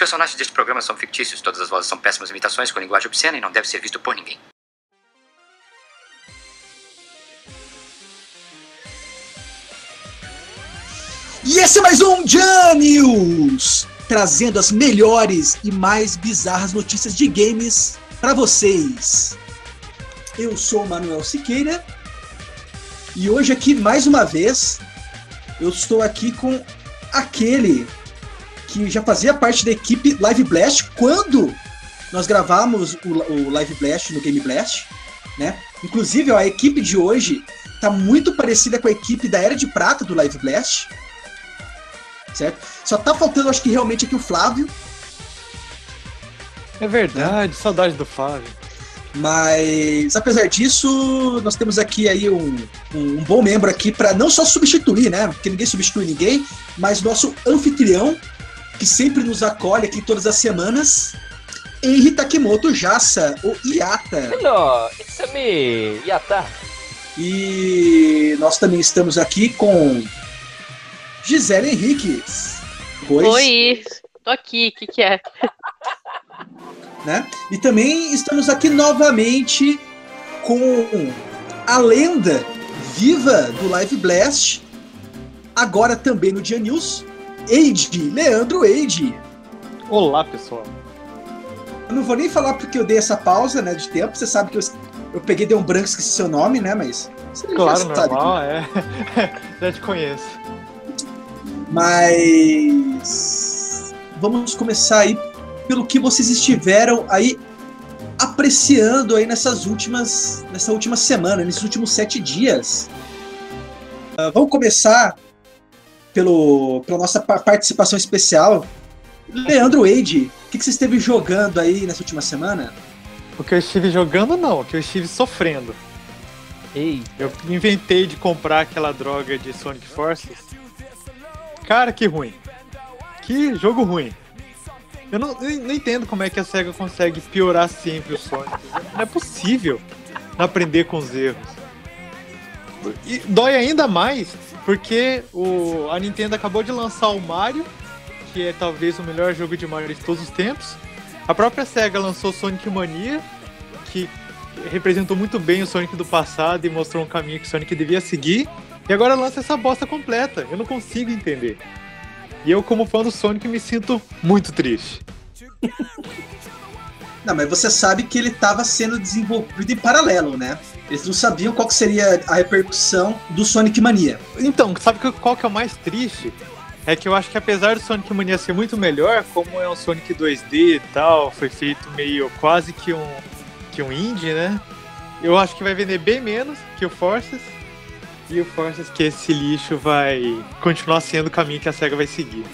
personagens deste programa são fictícios, todas as vozes são péssimas imitações com linguagem obscena e não deve ser visto por ninguém. E esse é mais um Janius, trazendo as melhores e mais bizarras notícias de games para vocês. Eu sou o Manuel Siqueira e hoje aqui mais uma vez eu estou aqui com aquele que já fazia parte da equipe Live Blast quando nós gravamos o, o Live Blast no Game Blast, né? Inclusive, ó, a equipe de hoje tá muito parecida com a equipe da Era de Prata do Live Blast. Certo? Só tá faltando, acho que realmente aqui o Flávio. É verdade, saudade do Flávio. Mas apesar disso, nós temos aqui aí um, um, um bom membro aqui para não só substituir, né? Porque ninguém substitui ninguém, mas nosso anfitrião, que sempre nos acolhe aqui todas as semanas, Henri Takemoto Jassa, o Iata. Hello, it's me, Iata. E nós também estamos aqui com Gisele Henriques. Pois. Oi, tô aqui, o que, que é? Né? E também estamos aqui novamente com a lenda viva do Live Blast, agora também no Dia News, Eide, Leandro Eide. Olá, pessoal. Eu não vou nem falar porque eu dei essa pausa, né, de tempo. Você sabe que eu, eu peguei, dei um branco, esqueci seu nome, né, mas... Claro, normal, é. Já te conheço. Mas... Vamos começar aí pelo que vocês estiveram aí apreciando aí nessas últimas, nessa última semana, nesses últimos sete dias. Uh, vamos começar pelo, pela nossa participação especial. Leandro Wade, o que, que você esteve jogando aí nessa última semana? O que eu estive jogando, não. O que eu estive sofrendo. Ei. Eu inventei de comprar aquela droga de Sonic Forces. Cara, que ruim. Que jogo ruim. Eu não, eu não entendo como é que a SEGA consegue piorar sempre o Sonic. Não é possível não aprender com os erros. E dói ainda mais porque o, a Nintendo acabou de lançar o Mario, que é talvez o melhor jogo de Mario de todos os tempos. A própria SEGA lançou Sonic Mania, que representou muito bem o Sonic do passado e mostrou um caminho que o Sonic devia seguir. E agora lança essa bosta completa. Eu não consigo entender. E eu, como fã do Sonic, me sinto muito triste. Não, mas você sabe que ele estava sendo desenvolvido em paralelo, né? Eles não sabiam qual seria a repercussão do Sonic Mania. Então, sabe qual que é o mais triste? É que eu acho que apesar do Sonic Mania ser muito melhor, como é um Sonic 2D e tal, foi feito meio quase que um, que um indie, né? Eu acho que vai vender bem menos que o Forces. E o Forces que esse lixo vai continuar sendo o caminho que a SEGA vai seguir.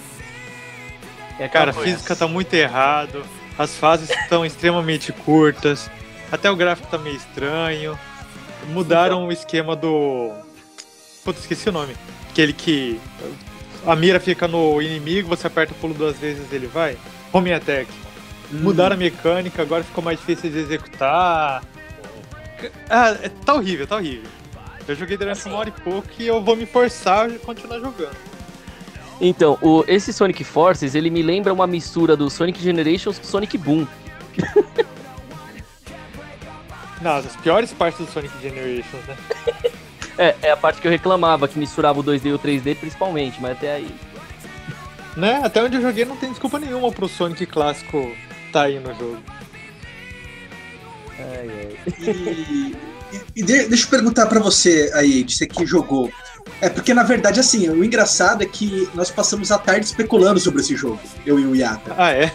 É, cara, a física tá muito errado, as fases estão extremamente curtas, até o gráfico tá meio estranho. Mudaram então... o esquema do. Putz, esqueci o nome. Aquele que. A mira fica no inimigo, você aperta o pulo duas vezes ele vai. Home Attack. Hum. Mudaram a mecânica, agora ficou mais difícil de executar. Ah, é, tá horrível, tá horrível. Eu joguei durante assim. uma hora e pouco e eu vou me forçar a continuar jogando. Então, o, esse Sonic Forces, ele me lembra uma mistura do Sonic Generations com Sonic Boom. Não, as piores partes do Sonic Generations, né? é, é a parte que eu reclamava, que misturava o 2D e o 3D principalmente, mas até aí. Né? Até onde eu joguei não tem desculpa nenhuma pro Sonic clássico tá aí no jogo. Ai, ai. E, e, e deixa eu perguntar para você aí, de você que jogou. É porque, na verdade, assim, o engraçado é que nós passamos a tarde especulando sobre esse jogo, eu e o Yata. Ah, é?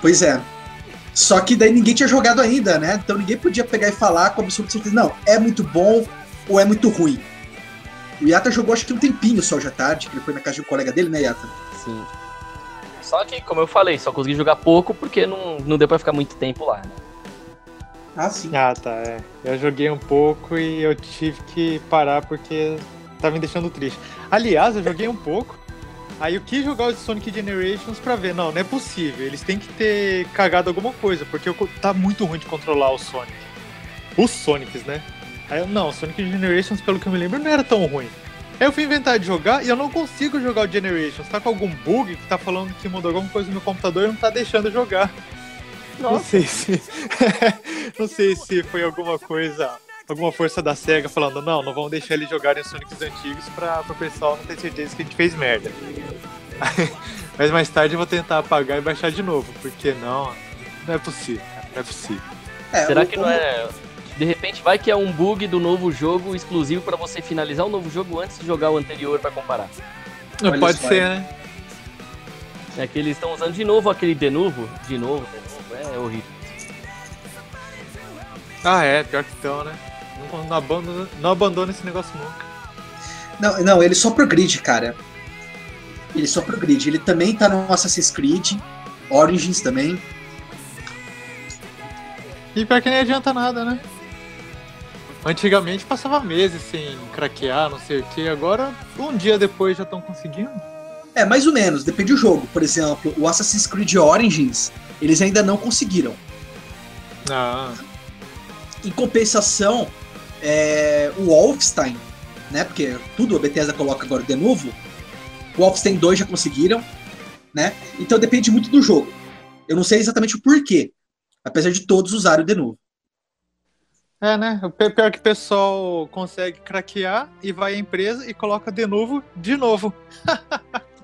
Pois é. Só que daí ninguém tinha jogado ainda, né? Então ninguém podia pegar e falar com absoluta certeza, não, é muito bom ou é muito ruim. O Yata jogou acho que um tempinho só já tarde, que ele foi na casa de um colega dele, né, Yata? Sim. Só que, como eu falei, só consegui jogar pouco porque não, não deu pra ficar muito tempo lá, né? Ah, sim. Ah, tá, é. Eu joguei um pouco e eu tive que parar porque tá me deixando triste. Aliás, eu joguei um pouco, Aí eu quis jogar o Sonic Generations pra ver, não, não é possível. Eles têm que ter cagado alguma coisa, porque tá muito ruim de controlar o Sonic. Os Sonics, né? Aí eu, não, Sonic Generations, pelo que eu me lembro, não era tão ruim. Aí eu fui inventar de jogar e eu não consigo jogar o Generations. Tá com algum bug que tá falando que mudou alguma coisa no meu computador e não tá deixando jogar. Nossa. Não sei se. não sei se foi alguma coisa. Alguma força da SEGA falando, não, não vamos deixar ele jogar em Sonics antigos pra, o pessoal não ter certeza que a gente fez merda. Mas mais tarde eu vou tentar apagar e baixar de novo, porque não, não é possível, não é possível. É, Será o, que não é de repente vai que é um bug do novo jogo exclusivo para você finalizar o novo jogo antes de jogar o anterior para comparar. Não pode ser, né? É que eles estão usando de novo aquele de novo, de novo, de novo, é horrível. Ah, é, pior que estão, né? Não, não, abandona, não abandona esse negócio nunca. Não, não, ele só progride, cara. Ele só progride. Ele também tá no Assassin's Creed, Origins também. E pior que nem adianta nada, né? Antigamente passava meses sem craquear, não sei o que. Agora, um dia depois já estão conseguindo. É, mais ou menos, depende do jogo. Por exemplo, o Assassin's Creed Origins, eles ainda não conseguiram. Ah. Em compensação, é, o Wolfenstein, né? Porque tudo a Bethesda coloca agora de novo. O Wolfenstein 2 já conseguiram, né? Então depende muito do jogo. Eu não sei exatamente o porquê, apesar de todos usarem o de novo. É, né? O pior que o pessoal consegue craquear e vai à empresa e coloca de novo, de novo.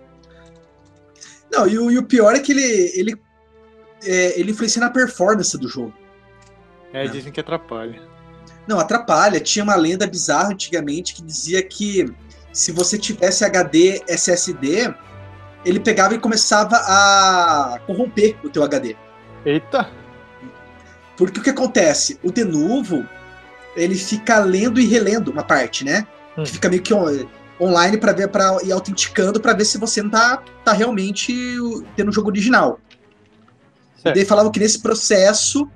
Não, e o, e o, pior é que ele, ele, é, ele influencia na performance do jogo. É, né? dizem que atrapalha. Não, atrapalha. Tinha uma lenda bizarra antigamente que dizia que se você tivesse HD SSD, ele pegava e começava a corromper o teu HD. Eita! Porque o que acontece? O de novo, ele fica lendo e relendo uma parte, né? Hum. Que fica meio que on online para ver para ir autenticando para ver se você não tá, tá realmente tendo o jogo original. Certo. E daí falavam que nesse processo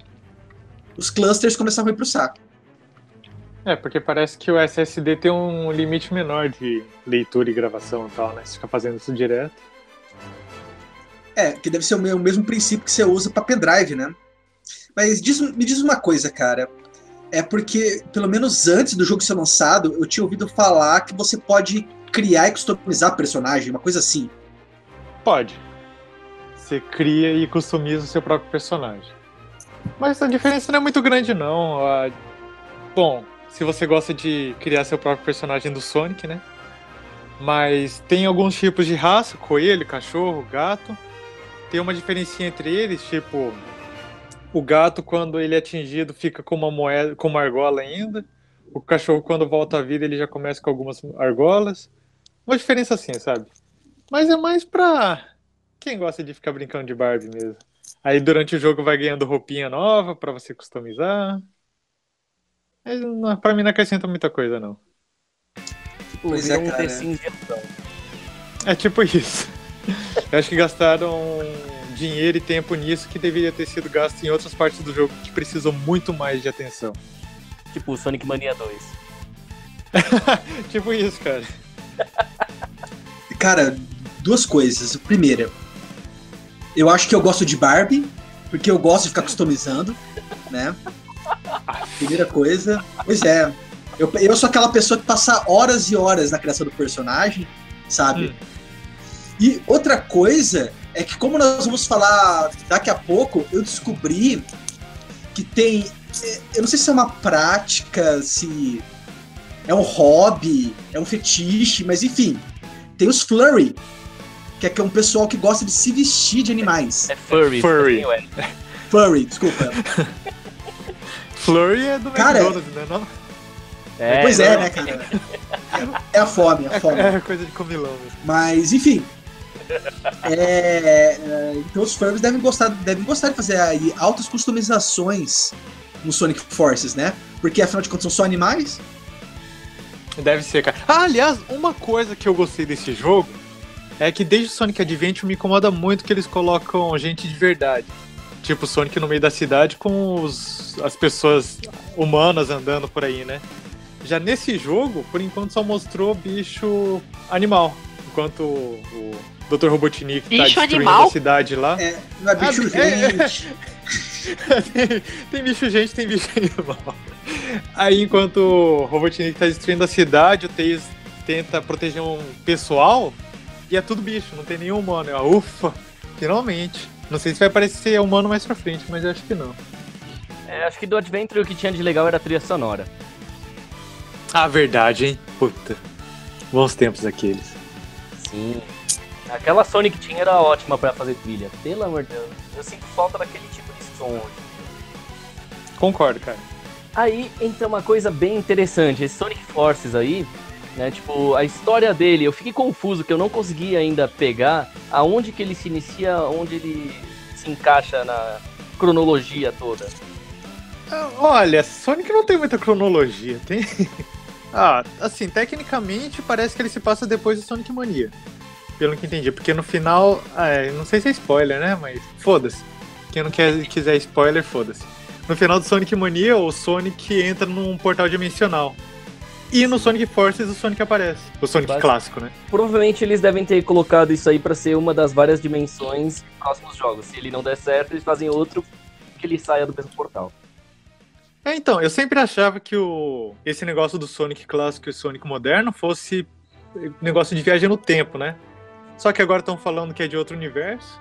os clusters começavam a ir pro saco. É, porque parece que o SSD tem um limite menor de leitura e gravação e tal, né? Você fica fazendo isso direto. É, que deve ser o mesmo princípio que você usa para pendrive, né? Mas diz, me diz uma coisa, cara. É porque, pelo menos antes do jogo ser lançado, eu tinha ouvido falar que você pode criar e customizar personagem, uma coisa assim. Pode. Você cria e customiza o seu próprio personagem. Mas a diferença não é muito grande, não. Bom, se você gosta de criar seu próprio personagem do Sonic, né? Mas tem alguns tipos de raça, coelho, cachorro, gato. Tem uma diferença entre eles, tipo, o gato, quando ele é atingido, fica com uma moeda, com uma argola ainda. O cachorro, quando volta à vida, ele já começa com algumas argolas. Uma diferença assim, sabe? Mas é mais pra quem gosta de ficar brincando de Barbie mesmo. Aí durante o jogo vai ganhando roupinha nova para você customizar. Mas pra mim não acrescenta muita coisa, não. Pois é, cara. É tipo isso. Eu acho que gastaram dinheiro e tempo nisso que deveria ter sido gasto em outras partes do jogo que precisam muito mais de atenção. Tipo Sonic Mania 2. tipo isso, cara. Cara, duas coisas. Primeira, eu acho que eu gosto de Barbie, porque eu gosto de ficar customizando, né? Primeira coisa. Pois é. Eu, eu sou aquela pessoa que passa horas e horas na criação do personagem, sabe? Hum. E outra coisa é que como nós vamos falar daqui a pouco, eu descobri que tem. É, eu não sei se é uma prática, se é um hobby, é um fetiche, mas enfim. Tem os flurry, que é, um pessoal que gosta de se vestir de animais. É furry. Furry. Furry, desculpa. Flurry é do cara, McDonald's, né? Não? É, pois é, né, cara? É a fome, é a fome. É, é coisa de comilão. Mas, enfim, é, é, então os furries devem gostar, devem gostar de fazer aí altas customizações no Sonic Forces, né? Porque afinal de contas são só animais. Deve ser, cara. Ah, aliás, uma coisa que eu gostei desse jogo é que desde o Sonic Adventure me incomoda muito que eles colocam gente de verdade. Tipo Sonic no meio da cidade com os, as pessoas humanas andando por aí, né? Já nesse jogo, por enquanto só mostrou bicho animal. Enquanto o, Dr. Robotnik tá bicho tá destruindo animal? a cidade lá. É, não é bicho ah, é, gente. É, tem, tem, bicho gente, tem bicho animal. Aí enquanto o Robotnik tá destruindo a cidade, o Tails tenta proteger um pessoal e é tudo bicho, não tem nenhum humano. Eu, ufa, finalmente. Não sei se vai aparecer humano mais pra frente, mas eu acho que não. É, acho que do Adventure o que tinha de legal era a trilha sonora. Ah, verdade, hein? Puta. Bons tempos aqueles. Sim. Aquela Sonic tinha era ótima pra fazer trilha. Pelo amor de Deus. Eu sinto falta daquele tipo de som. Concordo, cara. Aí entra uma coisa bem interessante. Esse Sonic Forces aí, né? Tipo, a história dele, eu fiquei confuso que eu não consegui ainda pegar aonde que ele se inicia, onde ele se encaixa na cronologia toda. Ah, Olha, Sonic não tem muita cronologia, tem. ah, assim, tecnicamente parece que ele se passa depois do Sonic Mania. Pelo que entendi, porque no final. ah, é, não sei se é spoiler, né? Mas foda-se. Quem não quer, quiser spoiler, foda-se. No final do Sonic Mania, o Sonic entra num portal dimensional. E no Sonic Forces o Sonic aparece. O Sonic clássico, né? Provavelmente eles devem ter colocado isso aí pra ser uma das várias dimensões dos próximos jogos. Se ele não der certo, eles fazem outro que ele saia do mesmo portal. É, então, eu sempre achava que o esse negócio do Sonic clássico e o Sonic moderno fosse negócio de viagem no tempo, né? Só que agora estão falando que é de outro universo.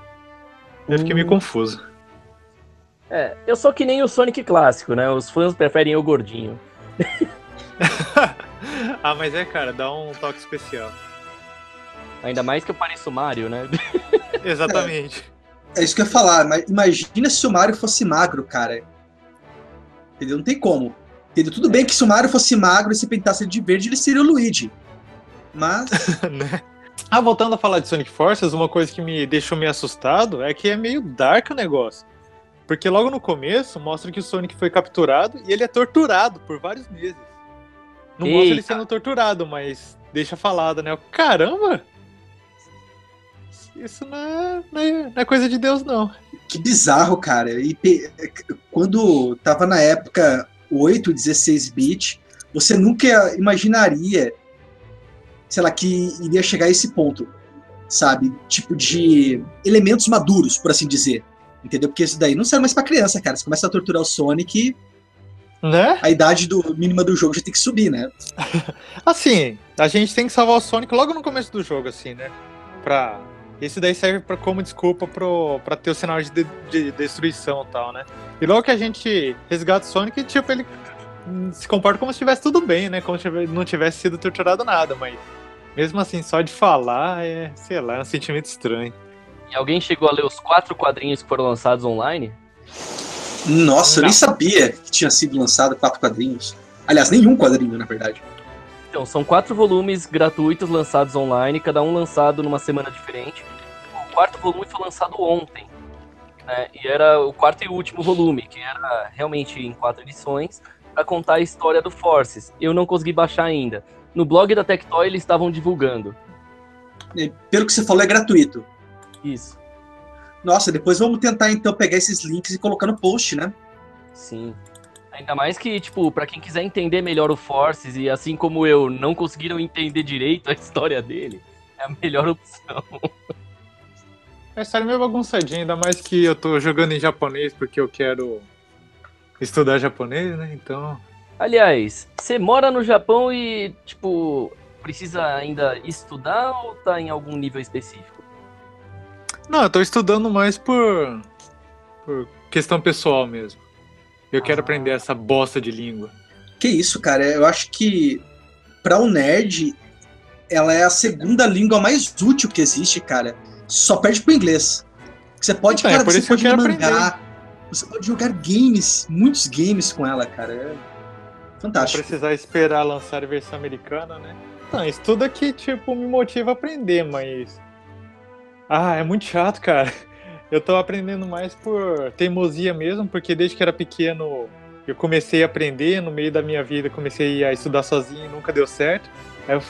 Eu fiquei meio Hum. confuso. É, eu sou que nem o Sonic clássico, né? Os fãs preferem o gordinho. ah, mas é, cara, dá um toque especial. Ainda mais que eu pareço o Mario, né? Exatamente. É isso que eu ia falar, mas imagina se o Mario fosse magro, cara. Entendeu? Não tem como. Entendeu? Tudo bem que se o Mario fosse magro e se pintasse de verde, ele seria o Luigi. Mas. né? Ah, voltando a falar de Sonic Forces, uma coisa que me deixou meio assustado é que é meio dark o negócio. Porque logo no começo mostra que o Sonic foi capturado e ele é torturado por vários meses. Não mostra ele Eita. sendo torturado, mas deixa falado, né? Caramba! Isso não é, não é- não é coisa de Deus, não. Que bizarro, cara. E pe- quando tava na época 8, 16 bit, você nunca imaginaria, sei lá, que iria chegar a esse ponto, sabe? Tipo de elementos maduros, por assim dizer. Entendeu? Porque isso daí não serve mais pra criança, cara. Você começa a torturar o Sonic, Né? a idade do mínima do jogo já tem que subir, né? Assim, a gente tem que salvar o Sonic logo no começo do jogo, assim, né? Pra. Esse daí serve pra, como desculpa pro, pra ter o sinal de, de- de destruição e tal, né? E logo que a gente resgata o Sonic, tipo, ele se comporta como se estivesse tudo bem, né? Como se não tivesse sido torturado nada, mas mesmo assim, só de falar é, sei lá, é um sentimento estranho. E alguém chegou a ler os quatro quadrinhos que foram lançados online? Nossa, eu nem sabia que tinha sido lançado quatro quadrinhos. Aliás, nenhum quadrinho, na verdade. Então, são quatro volumes gratuitos lançados online, cada um lançado numa semana diferente. O quarto volume foi lançado ontem. né? E era o quarto e último volume, que era realmente em quatro edições, para contar a história do Forces. Eu não consegui baixar ainda. No blog da Tectoy eles estavam divulgando. Pelo que você falou, é gratuito. Isso. Nossa, depois vamos tentar então pegar esses links e colocar no post, né? Sim. Ainda mais que, tipo, pra quem quiser entender melhor o Forces e assim como eu não conseguiram entender direito a história dele, é a melhor opção. É história meio bagunçadinha, ainda mais que eu tô jogando em japonês porque eu quero estudar japonês, né? Então. Aliás, você mora no Japão e, tipo, precisa ainda estudar ou tá em algum nível específico? Não, eu tô estudando mais por. por questão pessoal mesmo. Eu quero Ah. aprender essa bosta de língua. Que isso, cara? Eu acho que para o nerd, ela é a segunda língua mais útil que existe, cara. Só perde pro inglês. Você pode, Então, é cara, por você que eu pode quero mangá, você pode jogar games, muitos games com ela, cara. É fantástico. precisar esperar lançar a versão americana, né? Não, isso tudo aqui, tipo, me motiva a aprender, mas. Ah, é muito chato, cara. Eu tô aprendendo mais por teimosia mesmo, porque desde que era pequeno eu comecei a aprender, no meio da minha vida comecei a estudar sozinho e nunca deu certo. Aí eu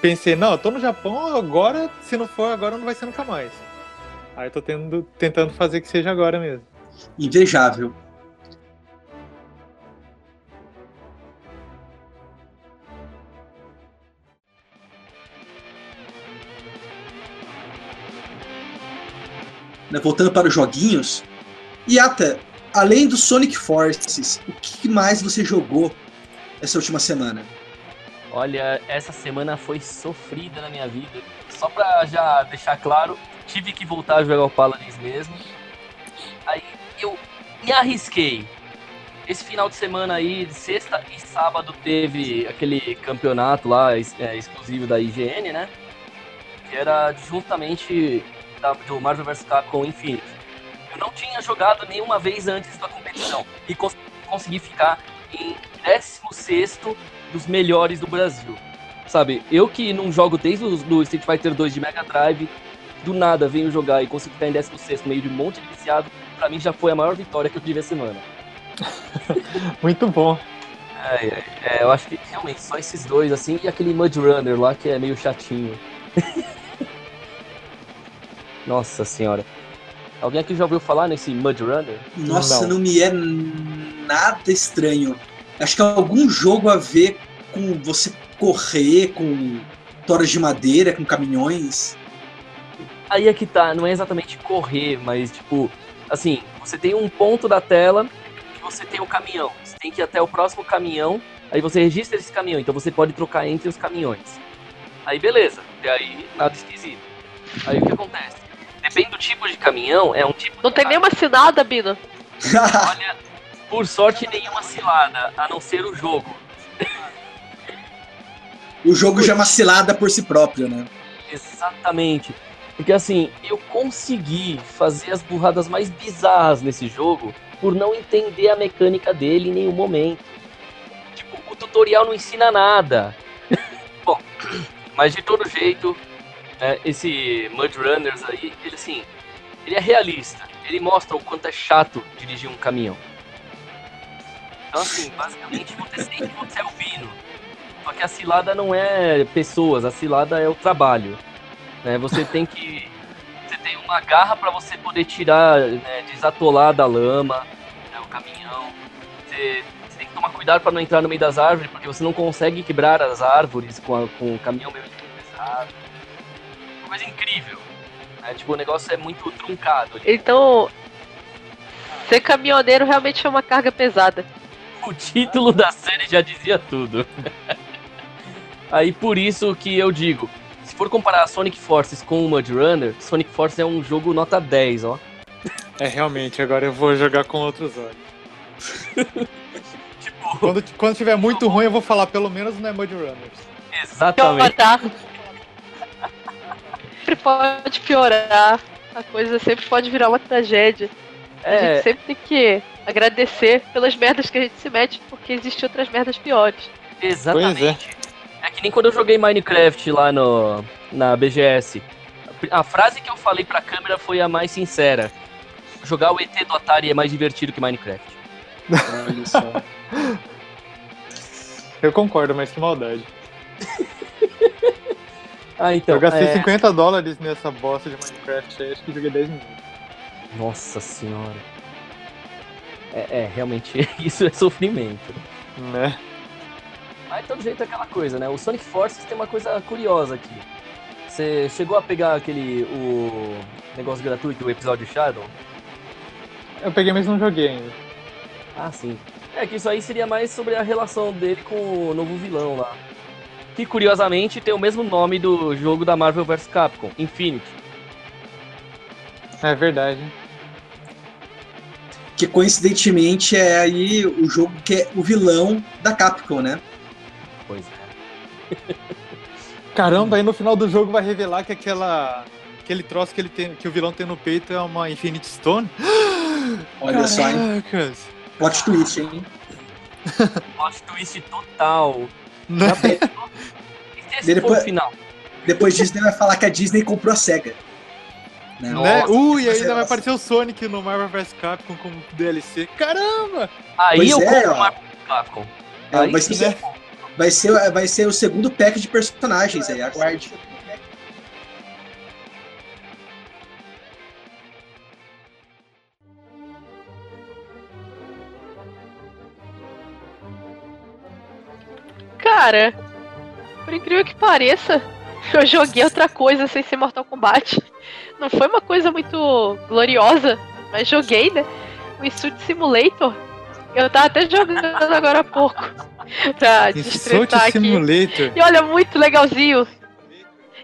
pensei, não, eu tô no Japão, agora, se não for agora, não vai ser nunca mais. Aí eu tô tendo, tentando fazer que seja agora mesmo. Invejável. Né, Voltando para os joguinhos. Yata, além do Sonic Forces, o que mais você jogou essa última semana? Olha, essa semana foi sofrida na minha vida. Só pra já deixar claro, tive que voltar a jogar o Paladins mesmo. Aí eu me arrisquei. Esse final de semana aí, sexta e sábado, teve aquele campeonato lá, é, exclusivo da IGN, né? Que era justamente da, do Marvel vs Capcom Infinite. Eu não tinha jogado nenhuma vez antes da competição e cons consegui ficar em 16 dos melhores do Brasil. Sabe, eu que não jogo desde o do Street Fighter 2 de Mega Drive, do nada venho jogar e consigo ficar em 16 meio de um monte de viciado, pra mim já foi a maior vitória que eu tive a semana. Muito bom. É, é, é, eu acho que realmente só esses dois, assim, e aquele Mud Runner lá que é meio chatinho. Nossa senhora. Alguém aqui já ouviu falar nesse Mud Runner? Nossa, não, não me é nada estranho. Acho que é algum jogo a ver com você correr com toras de madeira, com caminhões. Aí é que tá, não é exatamente correr, mas tipo, assim, você tem um ponto da tela que você tem o um caminhão. Você tem que ir até o próximo caminhão, aí você registra esse caminhão, então você pode trocar entre os caminhões. Aí beleza, e aí nada esquisito. Aí o que acontece? Depende do tipo de caminhão, é um tipo. Não tem nenhuma cilada, Bino. Olha, por sorte, nenhuma cilada, a não ser o jogo. o jogo já é uma cilada por si próprio, né? Exatamente. Porque assim, eu consegui fazer as burradas mais bizarras nesse jogo por não entender a mecânica dele em nenhum momento. Tipo, o tutorial não ensina nada. Bom, mas de todo jeito, né, esse Mud Runners aí, ele assim, ele é realista. Ele mostra o quanto é chato dirigir um caminhão. Então, assim, basicamente você que você é o Bino. Só que a cilada não é pessoas, a cilada é o trabalho. Né? Você tem que. Você tem uma garra para você poder tirar, né, desatolar da lama, né, o caminhão. Você, você, tem que tomar cuidado para não entrar no meio das árvores, porque você não consegue quebrar as árvores com, a, com o caminhão meio pesado. Coisa incrível. Né? Tipo, o negócio é muito truncado. Então, ser caminhoneiro realmente é uma carga pesada. o título da série já dizia tudo. Aí por isso que eu digo, se for comparar Sonic Forces com o Mud Runner, Sonic Forces é um jogo nota 10, ó. É, realmente, agora eu vou jogar com outros olhos. tipo, quando, quando tiver muito ruim, eu vou falar, pelo menos não é Mud Runners. Exatamente. Sempre pode piorar. A coisa sempre pode virar uma tragédia. É... A gente sempre tem que agradecer pelas merdas que a gente se mete, porque existem outras merdas piores. Exatamente. É. é. que nem quando eu joguei Minecraft lá no, na BGS. A frase que eu falei pra câmera foi a mais sincera. Jogar o ET do Atari é mais divertido que Minecraft. Olha só. eu concordo, mas que maldade. ah, então. Eu gastei é... 50 dólares nessa bosta de Minecraft aí, acho que joguei 10 minutos. Nossa senhora. É, é, realmente, isso é sofrimento. Né? Mas todo jeito é aquela coisa, né? O Sonic Forces tem uma coisa curiosa aqui. Você chegou a pegar aquele. o negócio gratuito, o episódio Shadow? Eu peguei, mas não joguei ainda. Ah, sim. É que isso aí seria mais sobre a relação dele com o novo vilão lá. Que curiosamente tem o mesmo nome do jogo da Marvel vs Capcom, Infinity. É verdade que coincidentemente é aí o jogo que é o vilão da Capcom, né? Pois é. Caramba, aí no final do jogo vai revelar que aquela aquele troço que ele tem, que o vilão tem no peito é uma Infinite Stone. Olha Caracas. só, hein? Plot twist, hein? Plot twist total. Não. depois, final. depois disso, ele vai falar que a Disney comprou a SEGA. Né? né? Uh, e ainda vai aparecer o Sonic no Marvel vs Capcom como DLC. Caramba! Aí pois eu é, compro o Marvel vs Capcom. É, vai, ser, vai, ser, vai ser o segundo pack de personagens aí, aguarde. Cara, por incrível que pareça, eu joguei outra coisa sem ser Mortal Kombat. Não foi uma coisa muito gloriosa, mas joguei, né? O Suit Simulator. Eu tava até jogando agora há pouco. Pra destressar aqui. Simulator. E olha, muito legalzinho.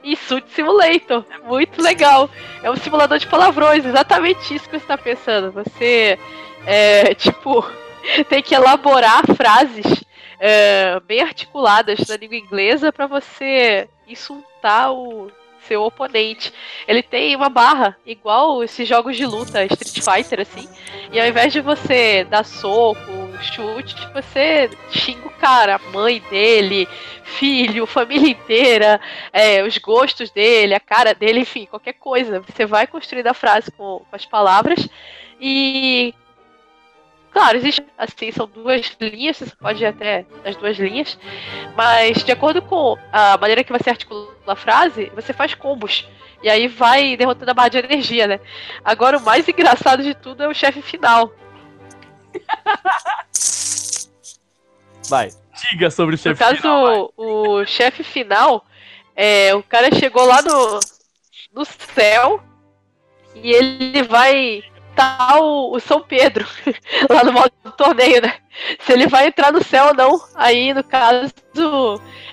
Isso, Simulator. Muito legal. É um simulador de palavrões, exatamente isso que você tá pensando. Você, é, tipo, tem que elaborar frases é, bem articuladas na língua inglesa para você insultar o seu oponente. Ele tem uma barra, igual esses jogos de luta, Street Fighter, assim. E ao invés de você dar soco, chute, você xinga o cara, a mãe dele, filho, família inteira, é, os gostos dele, a cara dele, enfim, qualquer coisa. Você vai construindo a frase com, com as palavras e Claro, existe, assim, são duas linhas, você pode ir até as duas linhas, mas de acordo com a maneira que você articula a frase, você faz combos. E aí vai derrotando a barra de energia, né? Agora o mais engraçado de tudo é o chefe final. Vai, diga sobre o chefe final. No caso, final, o chefe final, é, o cara chegou lá no, no céu e ele vai tá o, o São Pedro lá no modo torneio, né? Se ele vai entrar no céu ou não. Aí, no caso,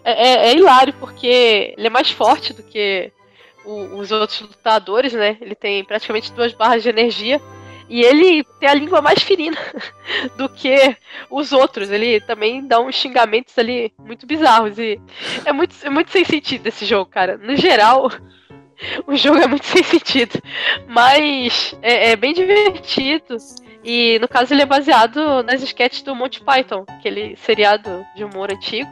é, é, é hilário, porque ele é mais forte do que o, os outros lutadores, né? Ele tem praticamente duas barras de energia. E ele tem a língua mais ferina do que os outros. Ele também dá uns xingamentos ali muito bizarros. E é muito, é muito sem sentido esse jogo, cara. No geral, o jogo é muito sem sentido. Mas é, é, bem divertido. E no caso ele é baseado nas sketches do Monty Python, aquele seriado de humor antigo.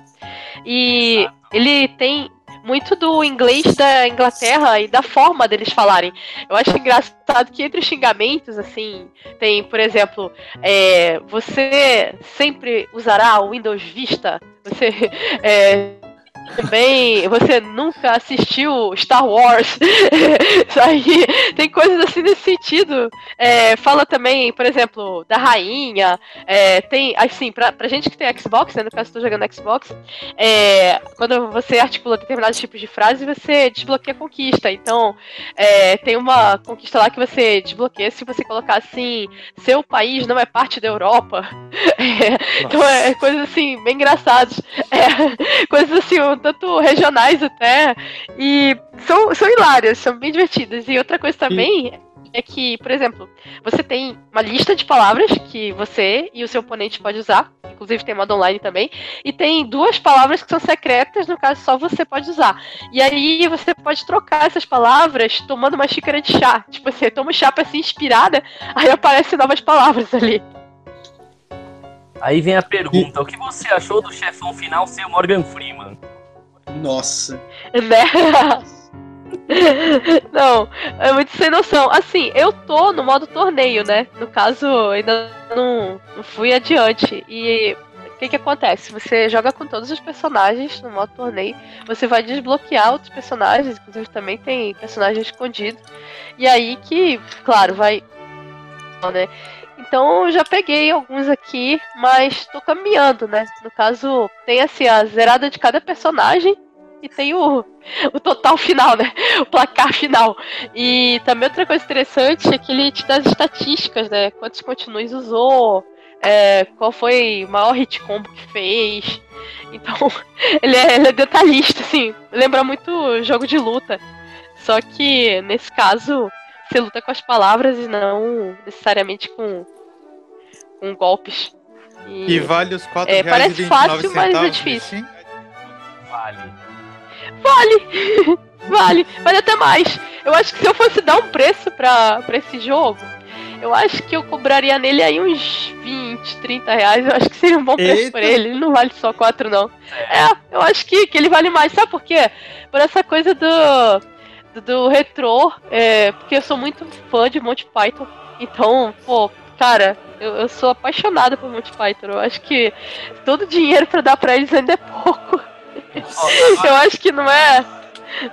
E ele tem muito do inglês da Inglaterra e da forma deles falarem. Eu acho engraçado que entre os xingamentos, assim, tem, por exemplo, é, você sempre usará o Windows Vista. Você é, também você nunca assistiu Star Wars. aí tem coisas assim nesse sentido. É, fala também, por exemplo, da rainha. É, tem, assim, pra, pra gente que tem Xbox, né, no caso estou jogando Xbox, é, quando você articula determinados tipos de frase, você desbloqueia a conquista. Então, é, tem uma conquista lá que você desbloqueia se você colocar assim: seu país não é parte da Europa. É, então, é coisas assim, bem engraçadas. É, coisas assim, um tanto regionais até. E são, são hilárias, são bem divertidas. E outra coisa também é que, por exemplo, você tem uma lista de palavras que você e o seu oponente pode usar. Inclusive tem modo online também. E tem duas palavras que são secretas, no caso só você pode usar. E aí você pode trocar essas palavras tomando uma xícara de chá. Tipo, você toma um chá pra se inspirar, né? Aí aparecem novas palavras ali. Aí vem a pergunta: o que você achou do chefão final ser o Morgan Freeman? Nossa. Né? Não, é muito sem noção. Assim, eu tô no modo torneio, né? No caso, ainda não, não fui adiante. E o que que acontece? Você joga com todos os personagens no modo torneio. Você vai desbloquear outros personagens, inclusive também tem personagem escondido. E aí que, claro, vai. Né? Então já peguei alguns aqui, mas tô caminhando, né? No caso, tem assim a zerada de cada personagem e tem o, o total final, né? O placar final. E também outra coisa interessante é que ele te dá as estatísticas, né? Quantos continues usou, é, qual foi o maior hit combo que fez. Então, ele é, ele é detalhista, assim. Lembra muito jogo de luta. Só que, nesse caso, você luta com as palavras e não necessariamente com, com golpes. E, e vale os 4 é, reais parece fácil, mas é difícil. Vale. Vale! vale, vale até mais. Eu acho que se eu fosse dar um preço pra, pra esse jogo, eu acho que eu cobraria nele aí uns 20, 30 reais. Eu acho que seria um bom preço Eita. pra ele. Ele não vale só 4, não. É, eu acho que, que ele vale mais. Sabe por quê? Por essa coisa do, do, do retrô. É, porque eu sou muito fã de Monty Python. Então, pô, cara, eu, eu sou apaixonada por Monty Python. Eu acho que todo dinheiro pra dar pra eles ainda é pouco. eu acho que não é.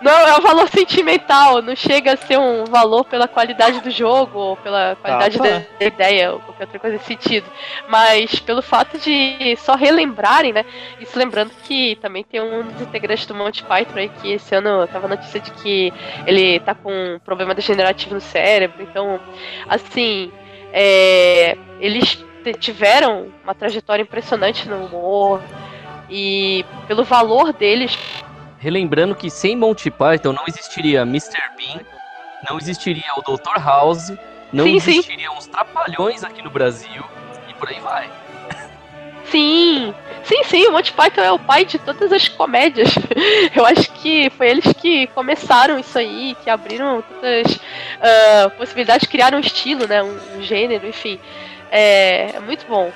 Não, é um valor sentimental, não chega a ser um valor pela qualidade do jogo, ou pela qualidade ah, tá. da ideia, ou qualquer outra coisa nesse sentido. Mas pelo fato de só relembrarem, né? Isso lembrando que também tem um dos integrantes do Monty Python aí, que esse ano tava notícia de que ele tá com um problema degenerativo no cérebro. Então, assim, é, eles tiveram uma trajetória impressionante no humor e pelo valor deles. Relembrando que sem Monty Python não existiria Mr. Bean, não existiria o Dr. House, não Sim, sim. existiriam os Trapalhões aqui no Brasil e por aí vai. Sim, sim, sim, o Monty Python é o pai de todas as comédias. Eu acho que foi eles que começaram isso aí, que abriram todas as ah, possibilidades, criaram um estilo, né, um, um gênero, enfim. É, é muito bom.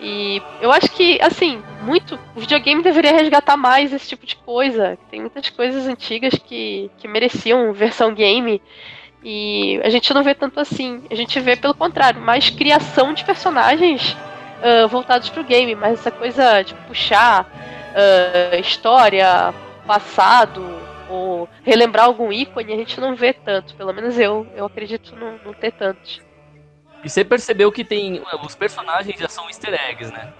E eu acho que, assim, muito. O videogame deveria resgatar mais esse tipo de coisa. Tem muitas coisas antigas que, que mereciam versão game. E a gente não vê tanto assim. A gente vê, pelo contrário, mais criação de personagens ah, voltados pro game. Mas essa coisa de puxar ah, história, passado, ou relembrar algum ícone, a gente não vê tanto. Pelo menos eu, eu acredito não, não ter tantos. E você percebeu que tem. Os personagens já são easter eggs, né?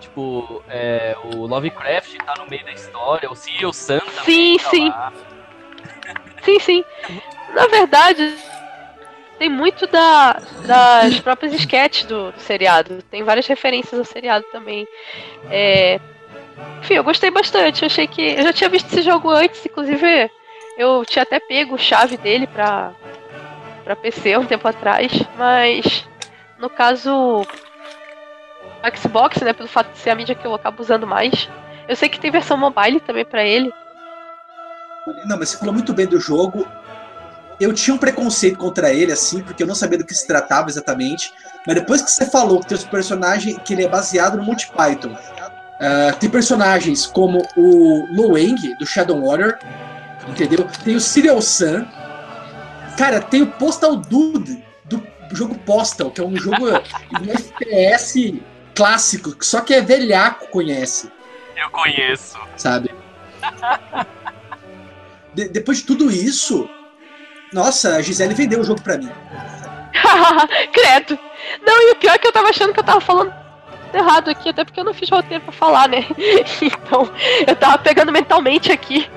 Tipo, é, o Lovecraft tá no meio da história, o Cyril Sun também Sim, tá sim. Sim, sim. Na verdade, tem muito da, das próprias sketches do, do seriado. Tem várias referências ao seriado também. É, Enfim, eu gostei bastante. Eu achei que. Eu já tinha visto esse jogo antes, inclusive eu tinha até pego chave dele pra, pra PC um tempo atrás. Mas no caso. Xbox, né? Pelo fato de ser a mídia que eu acabo usando mais. Eu sei que tem versão mobile também pra ele. Não, mas você falou muito bem do jogo. Eu tinha um preconceito contra ele, assim, porque eu não sabia do que se tratava exatamente. Mas depois que você falou que tem os personagens, que ele é baseado no Monty Python, ah, tem personagens como o Loeng, do Shadow Warrior, entendeu? Tem o Serial Sun. Cara, tem o Postal Dude, do jogo Postal, que é um jogo de um FPS clássico, que só que é velhaco conhece Eu conheço. sabe? De- depois de tudo isso, nossa, a Gisele vendeu o jogo pra mim. Credo. Não, e o pior é que eu tava achando que eu tava falando errado aqui, até porque eu não fiz roteiro pra falar, né? Então, eu tava pegando mentalmente aqui.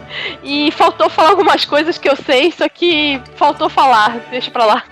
E faltou falar algumas coisas que eu sei, só que faltou falar. Deixa pra lá.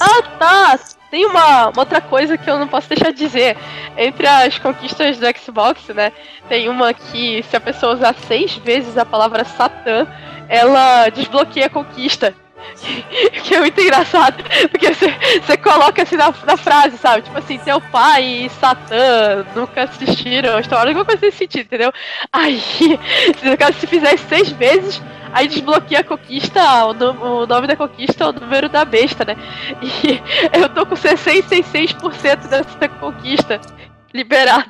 Ah, tá. Tem uma, uma outra coisa que eu não posso deixar de dizer. Entre as conquistas do Xbox, né? Tem uma que se a pessoa usar seis vezes a palavra Satã, ela desbloqueia a conquista. que é muito engraçado. Porque você, você coloca assim na, na frase, sabe? Tipo assim, teu pai e Satã nunca assistiram a história, alguma coisa nesse sentido, entendeu? Aí, se no caso, se fizer seis vezes, aí desbloqueia a conquista, o, nu- o nome da conquista o número da besta, né? E eu tô com 66% dessa conquista liberado.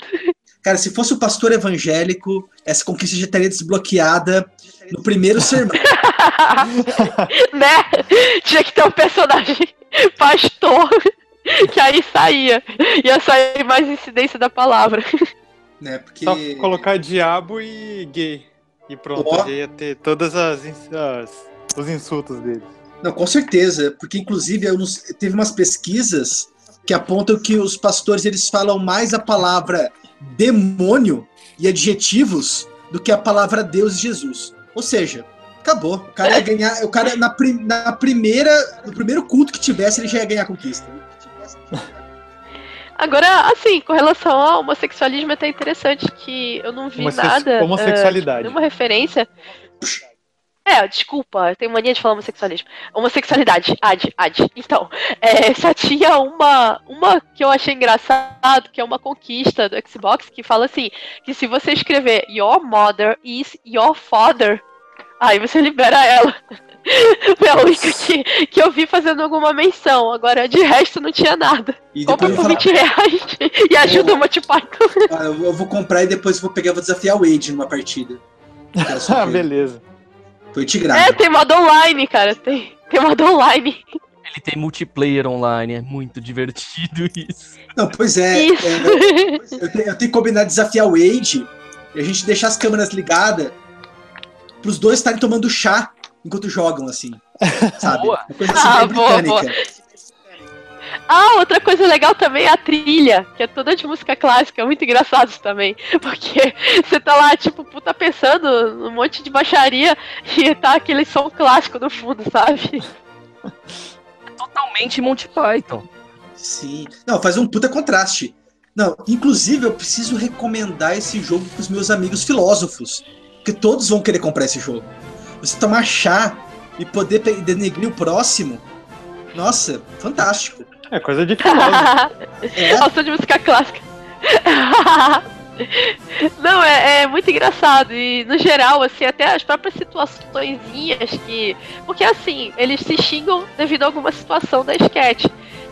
Cara, se fosse o pastor evangélico, essa conquista já estaria desbloqueada no primeiro sermão. né? Tinha que ter um personagem pastor que aí saía. Ia sair mais incidência da palavra. né? Porque Só colocar diabo e gay. E pronto, já ia ter todas as, as- os insultos dele. Não, com certeza, porque inclusive eu teve umas pesquisas que apontam que os pastores eles falam mais a palavra demônio e adjetivos do que a palavra Deus e Jesus. Ou seja, acabou. O cara ia ganhar, o cara na, prim- na primeira, no primeiro culto que tivesse, ele já ia ganhar a conquista. Agora, assim, com relação ao homossexualismo é até interessante que eu não vi Homosse- nada. homossexualidade. ah, nenhuma referência. É, desculpa, eu tenho mania de falar homossexualismo. Homossexualidade, ad, ad. Então, é, só tinha uma, uma que eu achei engraçado, que é uma conquista do Xbox, que fala assim, que se você escrever Your mother is your father, aí você libera ela. Foi a única que, que eu vi fazendo alguma menção. Agora, de resto, não tinha nada. E Compra por eu, 20 reais e ajuda o Monty Python. falar, ah, eu vou comprar e depois vou pegar e vou desafiar o Wade numa partida. Ah, beleza. Foi de É, tem modo online, cara. Tem, tem modo online. Ele tem multiplayer online, é muito divertido isso. Não, pois é. Isso. é, eu, tenho, eu tenho que combinar desafiar o Wade e a gente deixar as câmeras ligadas pros dois estarem tomando chá enquanto jogam, assim. Sabe? Boa. Uma coisa assim, Ah, boa, britânica. Ah, outra coisa legal também é a trilha, que é toda de música clássica, é muito engraçado isso também. Porque você tá lá, tipo, puta pensando num monte de baixaria e tá aquele som clássico no fundo, sabe? Totalmente Monty Python. Sim. Não, faz um puta contraste. Não, inclusive eu preciso recomendar esse jogo pros meus amigos filósofos. Porque todos vão querer comprar esse jogo. Você tomar chá e poder denegrir o próximo. Nossa, fantástico. É coisa de filósofo. É, Nossa, de música clássica. Não, é, é muito engraçado. E no geral, assim, até as próprias situaçõezinhas que. Porque assim, eles se xingam devido a alguma situação da sketch.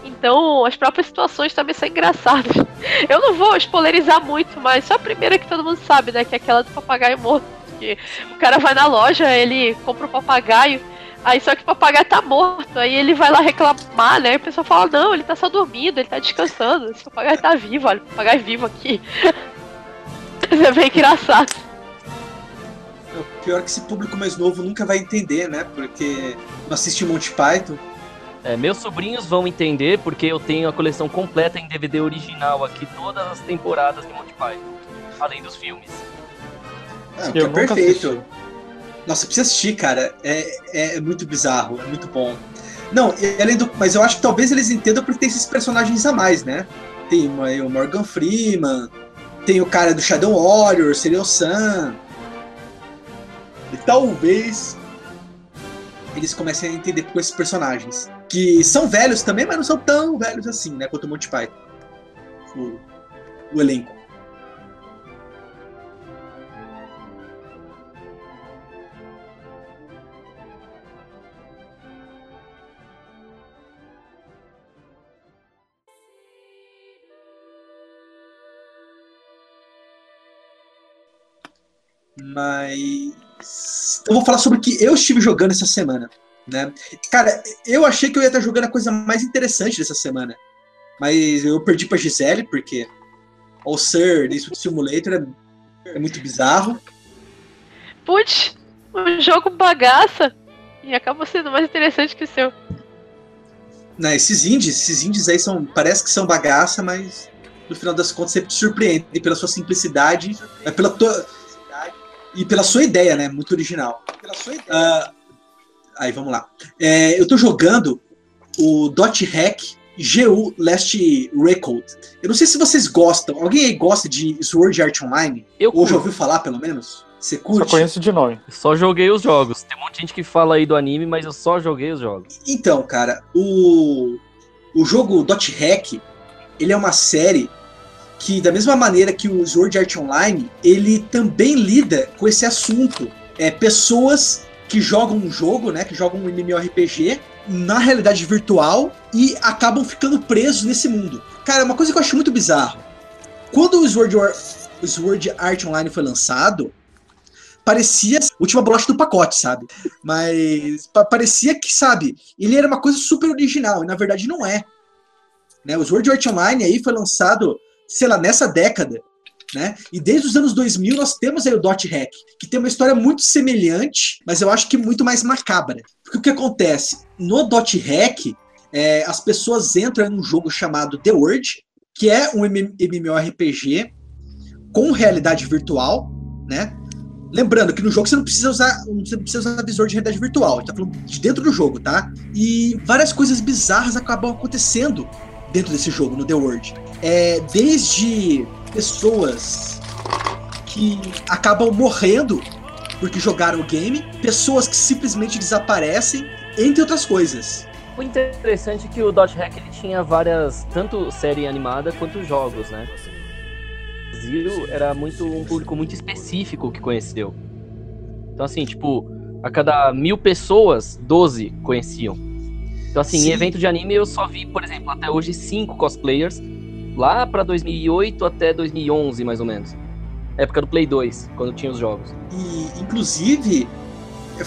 Então, as próprias situações também são engraçadas. Eu não vou spoilerizar muito, mas só a primeira que todo mundo sabe, né? Que é aquela do papagaio morto. Que o cara vai na loja, ele compra o papagaio. Aí só que o papagaio tá morto, aí ele vai lá reclamar, né? E o pessoal fala, não, ele tá só dormindo, ele tá descansando, esse papagaio tá vivo, olha, o papagaio é vivo aqui. é bem engraçado. o pior é que esse público mais novo nunca vai entender, né? Porque não assiste Monty Python. É, meus sobrinhos vão entender porque eu tenho a coleção completa em DVD original aqui, todas as temporadas de Monty Python, além dos filmes. Ah, que Eu é nunca perfeito. assisti. Nossa, precisa assistir, cara. É, é muito bizarro, é muito bom. Não, além do. Mas eu acho que talvez eles entendam porque tem esses personagens a mais, né? Tem o Morgan Freeman, tem o cara do Shadow Warrior, seria o Sam. E talvez eles comecem a entender com esses personagens. Que são velhos também, mas não são tão velhos assim, né? Quanto o Monty Python. O, o elenco. Mas eu vou falar sobre o que eu estive jogando essa semana, né? Cara, eu achei que eu ia estar jogando a coisa mais interessante dessa semana, mas eu perdi pra Gisele porque o Sir desse Simulator é, é muito bizarro. Putz, um jogo bagaça e acaba sendo mais interessante que o seu. Né, esses indies, esses indies aí são, parece que são bagaça, mas no final das contas sempre te surpreende pela sua simplicidade, é pela tua e pela sua ideia, né? Muito original. Ah, aí vamos lá. É, eu tô jogando o Dot Hack GU Last Record. Eu não sei se vocês gostam. Alguém aí gosta de Sword Art Online? Eu Ou já ouviu falar, pelo menos? Você Só curte? conheço de nome. Só joguei os jogos. Tem um monte de gente que fala aí do anime, mas eu só joguei os jogos. Então, cara, o, o jogo Dot Hack, ele é uma série que, da mesma maneira que o Sword Art Online, ele também lida com esse assunto. É, pessoas que jogam um jogo, né, que jogam um MMORPG na realidade virtual e acabam ficando presos nesse mundo. Cara, uma coisa que eu acho muito bizarro. Quando o Sword, War- o Sword Art Online foi lançado, parecia última bolacha do pacote, sabe? Mas pa- parecia que, sabe, ele era uma coisa super original, e na verdade não é. Né? O Sword Art Online aí foi lançado, sei lá, nessa década, né? E desde os anos 2000 nós temos aí o Dot Hack, que tem uma história muito semelhante, mas eu acho que muito mais macabra. Porque o que acontece? No Dot Hack, é, as pessoas entram em um jogo chamado The World, que é um MMORPG com realidade virtual, né? Lembrando que no jogo você não precisa usar, você não precisa usar visor de realidade virtual, a gente tá falando de dentro do jogo, tá? E várias coisas bizarras acabam acontecendo dentro desse jogo, no The World. É, desde pessoas que acabam morrendo porque jogaram o game, pessoas que simplesmente desaparecem, entre outras coisas. O interessante é que o Dot Hack ele tinha várias, tanto série animada quanto jogos, né? O Brasil era muito um público muito específico que conheceu. Então assim, tipo, a cada mil pessoas, 12 conheciam. Então assim, Sim. em evento de anime eu só vi, por exemplo, até hoje cinco cosplayers, lá pra 2008 até 2011 mais ou menos. Época do Play 2, quando tinha os jogos. E, inclusive,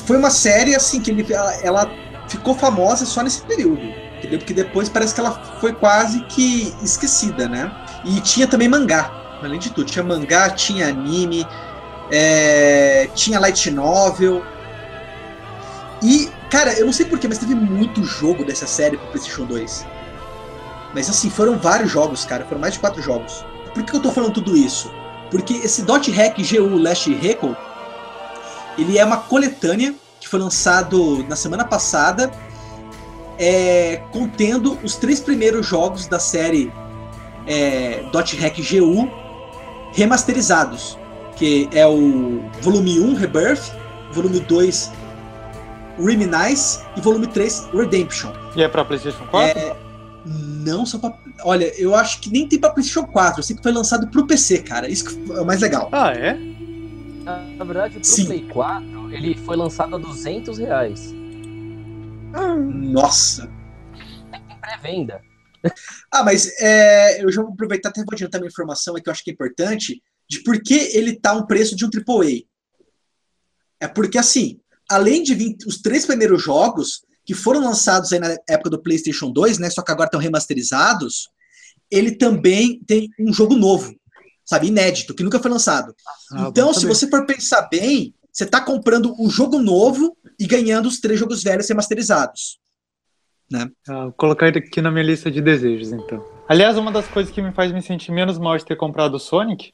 foi uma série assim que ele, ela, ela ficou famosa só nesse período. Entendeu? Porque depois parece que ela foi quase que esquecida, né? E tinha também mangá, além de tudo. Tinha mangá, tinha anime, é, tinha light novel. E, cara, eu não sei porquê, mas teve muito jogo dessa série pro PlayStation 2. Mas assim, foram vários jogos, cara. Foram mais de quatro jogos. Por que eu tô falando tudo isso? Porque esse Dot Hack GU Last Record, ele é uma coletânea que foi lançado na semana passada é, contendo os três primeiros jogos da série é, Dot Hack GU remasterizados, que é o volume 1 Rebirth, volume 2 Reminisce e volume 3 Redemption. E é pra PlayStation 4? É, não só pra. Olha, eu acho que nem tem pra PlayStation 4. Eu sei que foi lançado pro PC, cara. Isso que é o mais legal. Ah, é? Na, verdade, pro Sim. Play 4, ele foi lançado a 200 reais. Nossa. Em pré-venda. Ah, mas é, eu já vou aproveitar até vou adiantar uma informação aqui que eu acho que é importante de por que ele tá um preço de um AAA. É porque, assim, além de vir os três primeiros jogos que foram lançados aí na época do PlayStation 2, né, só que agora estão remasterizados, ele também tem um jogo novo, sabe, inédito, que nunca foi lançado. Ah, então, se você for pensar bem, você tá comprando o jogo novo e ganhando os três jogos velhos remasterizados. Ah, vou colocar ele aqui na minha lista de desejos, então. Aliás, uma das coisas que me faz me sentir menos mal de ter comprado o Sonic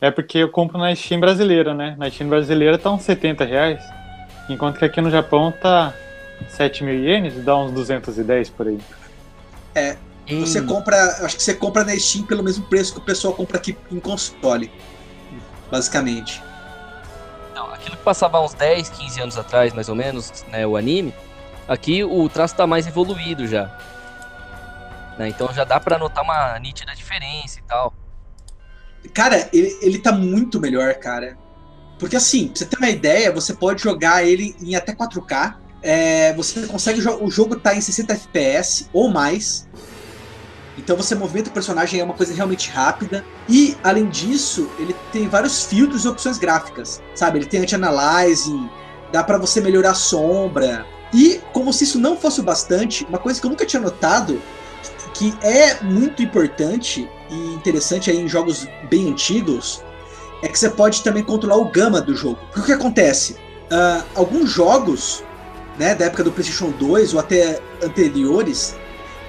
é porque eu compro na Steam brasileira, né? Na Steam brasileira tá uns 70 reais, enquanto que aqui no Japão tá 7 mil ienes, dá uns 210 por aí. Você Hum, compra, acho que você compra na Steam pelo mesmo preço que o pessoal compra aqui em console, basicamente. Não, aquilo que passava uns 10, 15 anos atrás, mais ou menos, né, o anime, aqui o traço tá mais evoluído já. Né, então já dá pra notar uma nítida diferença e tal. Cara, ele, ele tá muito melhor, cara. Porque assim, pra você ter uma ideia, você pode jogar ele em até 4K. É, você consegue. O jogo tá em 60 FPS ou mais. Então você movimenta o personagem, é uma coisa realmente rápida. E, além disso, ele tem vários filtros e opções gráficas. Sabe? Ele tem anti-analyzing, dá pra você melhorar a sombra. E, como se isso não fosse o bastante, uma coisa que eu nunca tinha notado, que é muito importante e interessante aí em jogos bem antigos, é que você pode também controlar o gama do jogo. Porque o que acontece? Ah, alguns jogos, né, da época do PlayStation 2 ou até anteriores,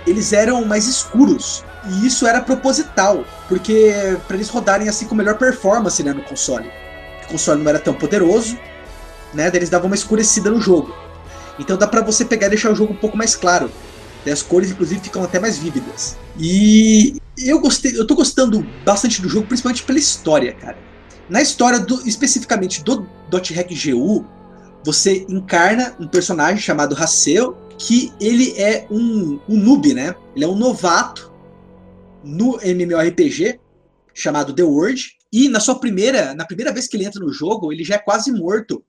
eles eram mais escuros. E isso era proposital, porque para eles rodarem assim com melhor performance né, no console. O console não era tão poderoso, né? Daí eles davam uma escurecida no jogo. Então dá pra você pegar e deixar o jogo um pouco mais claro. As cores, inclusive, ficam até mais vívidas. E eu gostei, eu tô gostando bastante do jogo, principalmente pela história, cara. Na história, do, especificamente do Dot Hack GU, você encarna um personagem chamado Haseo, que ele é um, um noob, né? Ele é um novato no MMORPG chamado The World. E na sua primeira, na primeira vez que ele entra no jogo, ele já é quase morto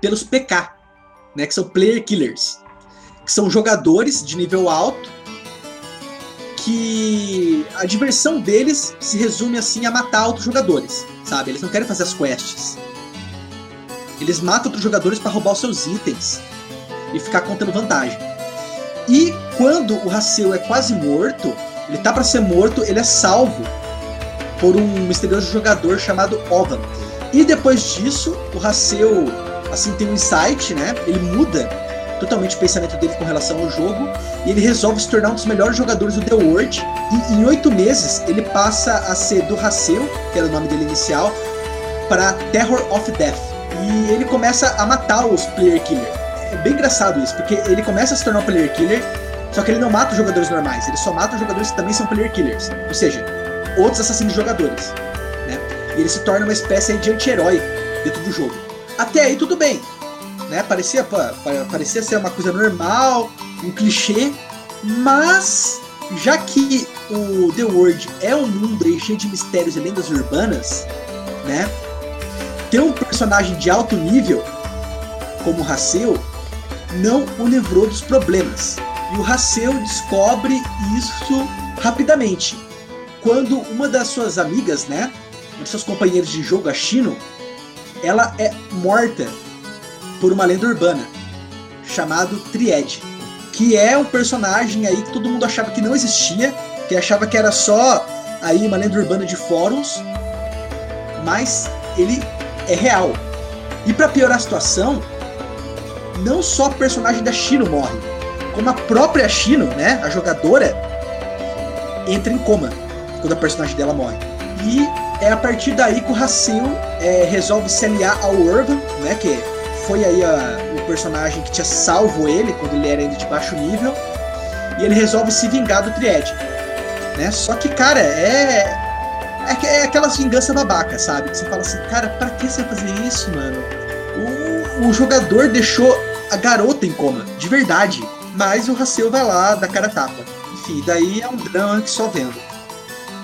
pelos PK, né? Que são Player Killers. Que são jogadores de nível alto que a diversão deles se resume assim a matar outros jogadores, sabe? Eles não querem fazer as quests. Eles matam outros jogadores para roubar os seus itens e ficar contando vantagem. E quando o Haseu é quase morto, ele tá para ser morto, ele é salvo por um misterioso jogador chamado Ovan. E depois disso, o Haseu assim tem um insight, né? Ele muda totalmente o pensamento dele com relação ao jogo e ele resolve se tornar um dos melhores jogadores do The World. E em oito meses ele passa a ser do Haseu, que era o nome dele inicial, para Terror of Death. E ele começa a matar os Player Killer. É bem engraçado isso, porque ele começa a se tornar um Player Killer, só que ele não mata os jogadores normais, ele só mata os jogadores que também são Player Killers. Ou seja, outros assassinos jogadores. Né? E ele se torna uma espécie de anti-herói dentro do jogo. Até aí tudo bem. Né? Parecia, pa- pa- parecia ser uma coisa normal, um clichê, mas já que o The World é um mundo cheio de mistérios e lendas urbanas, né? Ter um personagem de alto nível, como o não o livrou dos problemas. E o Haseu descobre isso rapidamente. Quando uma das suas amigas, né? Um dos seus companheiros de jogo, a Shino, ela é morta por uma lenda urbana chamado Tried, que é um personagem aí que todo mundo achava que não existia, que achava que era só aí uma lenda urbana de fóruns, mas ele é real. E pra piorar a situação, não só o personagem da Shino morre, como a própria Shino, né, a jogadora, entra em coma quando a personagem dela morre. E é a partir daí que o Haseu é, resolve se aliar ao Urban, né, que foi aí a- o personagem que tinha salvo ele quando ele era ainda de baixo nível. E ele resolve se vingar do Triad. Né? Só que, cara, é. É, é aquela vingança babaca, sabe? Que você fala assim, cara, pra que você vai fazer isso, mano? O, o jogador deixou a garota em coma, de verdade. Mas o Haseu vai lá, dá cara tapa. Enfim, daí é um drama que só vendo.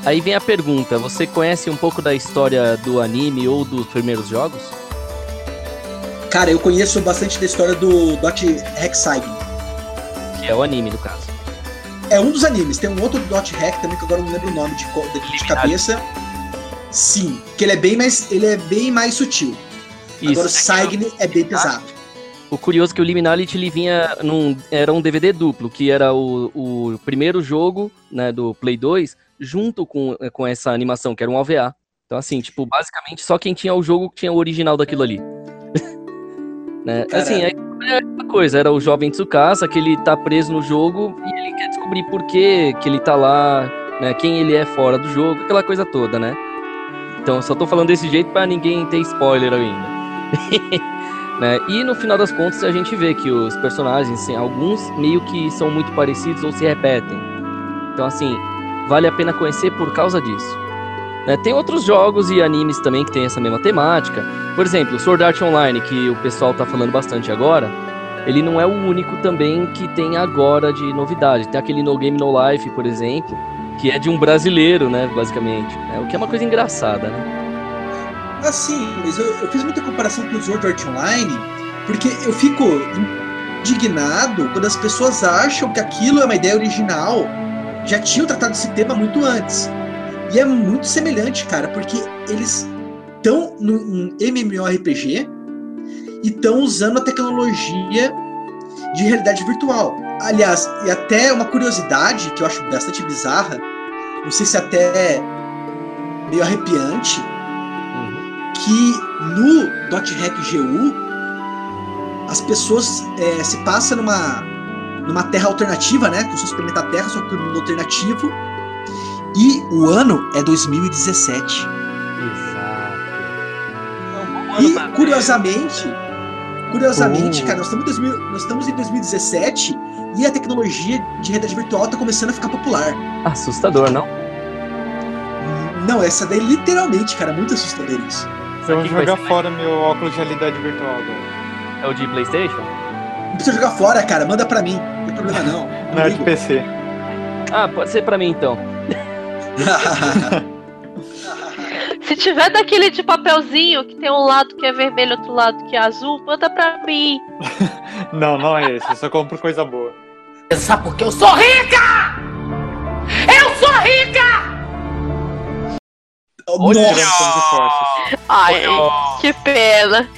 Aí vem a pergunta: você conhece um pouco da história do anime ou dos primeiros jogos? Cara, eu conheço bastante da história do Dot Hexagon. Que é o anime, no caso. É um dos animes. Tem um outro Dot Hack também que agora não lembro o nome de, de, de cabeça. Sim, que ele é bem mais, ele é bem mais sutil. Isso. Agora o Saign é bem pesado. O curioso é que o Liminalit ele vinha num. Era um DVD duplo, que era o, o primeiro jogo né, do Play 2, junto com, com essa animação, que era um OVA. Então, assim, tipo, basicamente só quem tinha o jogo tinha o original daquilo ali. Né? Assim, é, é aquela coisa, era o jovem Tsukasa, que ele tá preso no jogo e ele quer descobrir por que, que ele tá lá, né? Quem ele é fora do jogo, aquela coisa toda, né? Então, só tô falando desse jeito para ninguém ter spoiler ainda. né? E no final das contas a gente vê que os personagens, assim, alguns meio que são muito parecidos ou se repetem. Então, assim, vale a pena conhecer por causa disso. Né? Tem outros jogos e animes também que tem essa mesma temática. Por exemplo, Sword Art Online, que o pessoal tá falando bastante agora, ele não é o único também que tem agora de novidade. Tem aquele No Game No Life, por exemplo, que é de um brasileiro, né, basicamente. Né? O que é uma coisa engraçada, né? Assim, mas eu, eu fiz muita comparação com o Sword Art Online, porque eu fico indignado quando as pessoas acham que aquilo é uma ideia original. Já tinham tratado esse tema muito antes. E é muito semelhante, cara, porque eles estão num MMORPG e estão usando a tecnologia de realidade virtual. Aliás, e até uma curiosidade que eu acho bastante bizarra, não sei se até meio arrepiante, que no Hack GU as pessoas é, se passam numa numa terra alternativa, né? Com seus planeta Terra, só que no mundo alternativo. E o ano é 2017. Exato. E curiosamente, curiosamente, cara, nós estamos, em 2000, nós estamos em 2017 e a tecnologia de realidade virtual está começando a ficar popular. Assustador, não? Não, essa daí literalmente, cara, muito assustador isso. Eu vou jogar fora meu óculos de realidade virtual agora. É o de PlayStation? Não precisa jogar fora, cara, manda pra mim. Não tem problema não. Não é de. PC. Ah, pode ser pra mim então. Se tiver daquele de papelzinho que tem um lado que é vermelho, outro lado que é azul, manda pra mim. Não, não é esse. Eu só compro coisa boa. Sabe porque eu sou rica? Eu sou rica! Nossa! forças. Ai, que pena.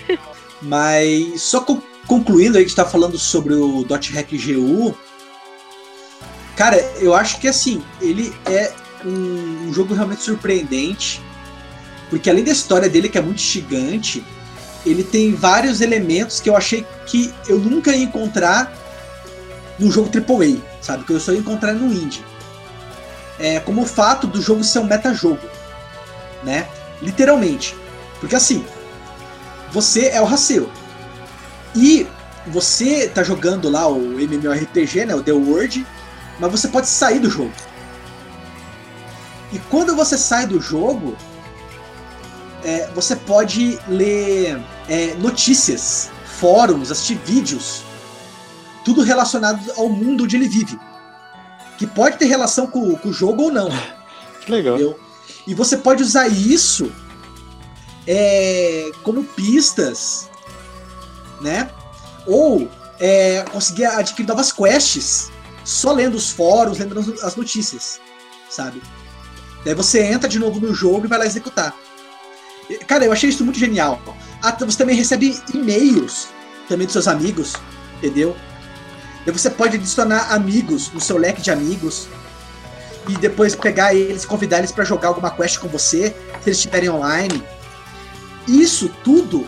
Mas só con- concluindo aí que a gente tá falando sobre o Dot Hack GU, cara, eu acho que assim, ele é um, um jogo realmente surpreendente, porque além da história dele que é muito gigante, ele tem vários elementos que eu achei que eu nunca ia encontrar num jogo AAA, sabe? Que eu só ia encontrar no indie. É, como o fato do jogo ser um metajogo, né? Literalmente. Porque assim, você é o Haseo. E você tá jogando lá o MMORPG, né, o The World, mas você pode sair do jogo. E quando você sai do jogo, é, você pode ler é, notícias, fóruns, assistir vídeos, tudo relacionado ao mundo onde ele vive. Que pode ter relação com, com o jogo ou não. Que legal. Entendeu? E você pode usar isso é, como pistas, né? Ou é, conseguir adquirir novas quests só lendo os fóruns, lendo as- as notícias, sabe? Daí você entra de novo no jogo e vai lá executar. Cara, eu achei isso muito genial. Ah, você também recebe e-mails também dos seus amigos, entendeu? Daí você pode adicionar amigos no seu leque de amigos e depois pegar eles, convidar eles pra jogar alguma quest com você, se eles estiverem online. Isso tudo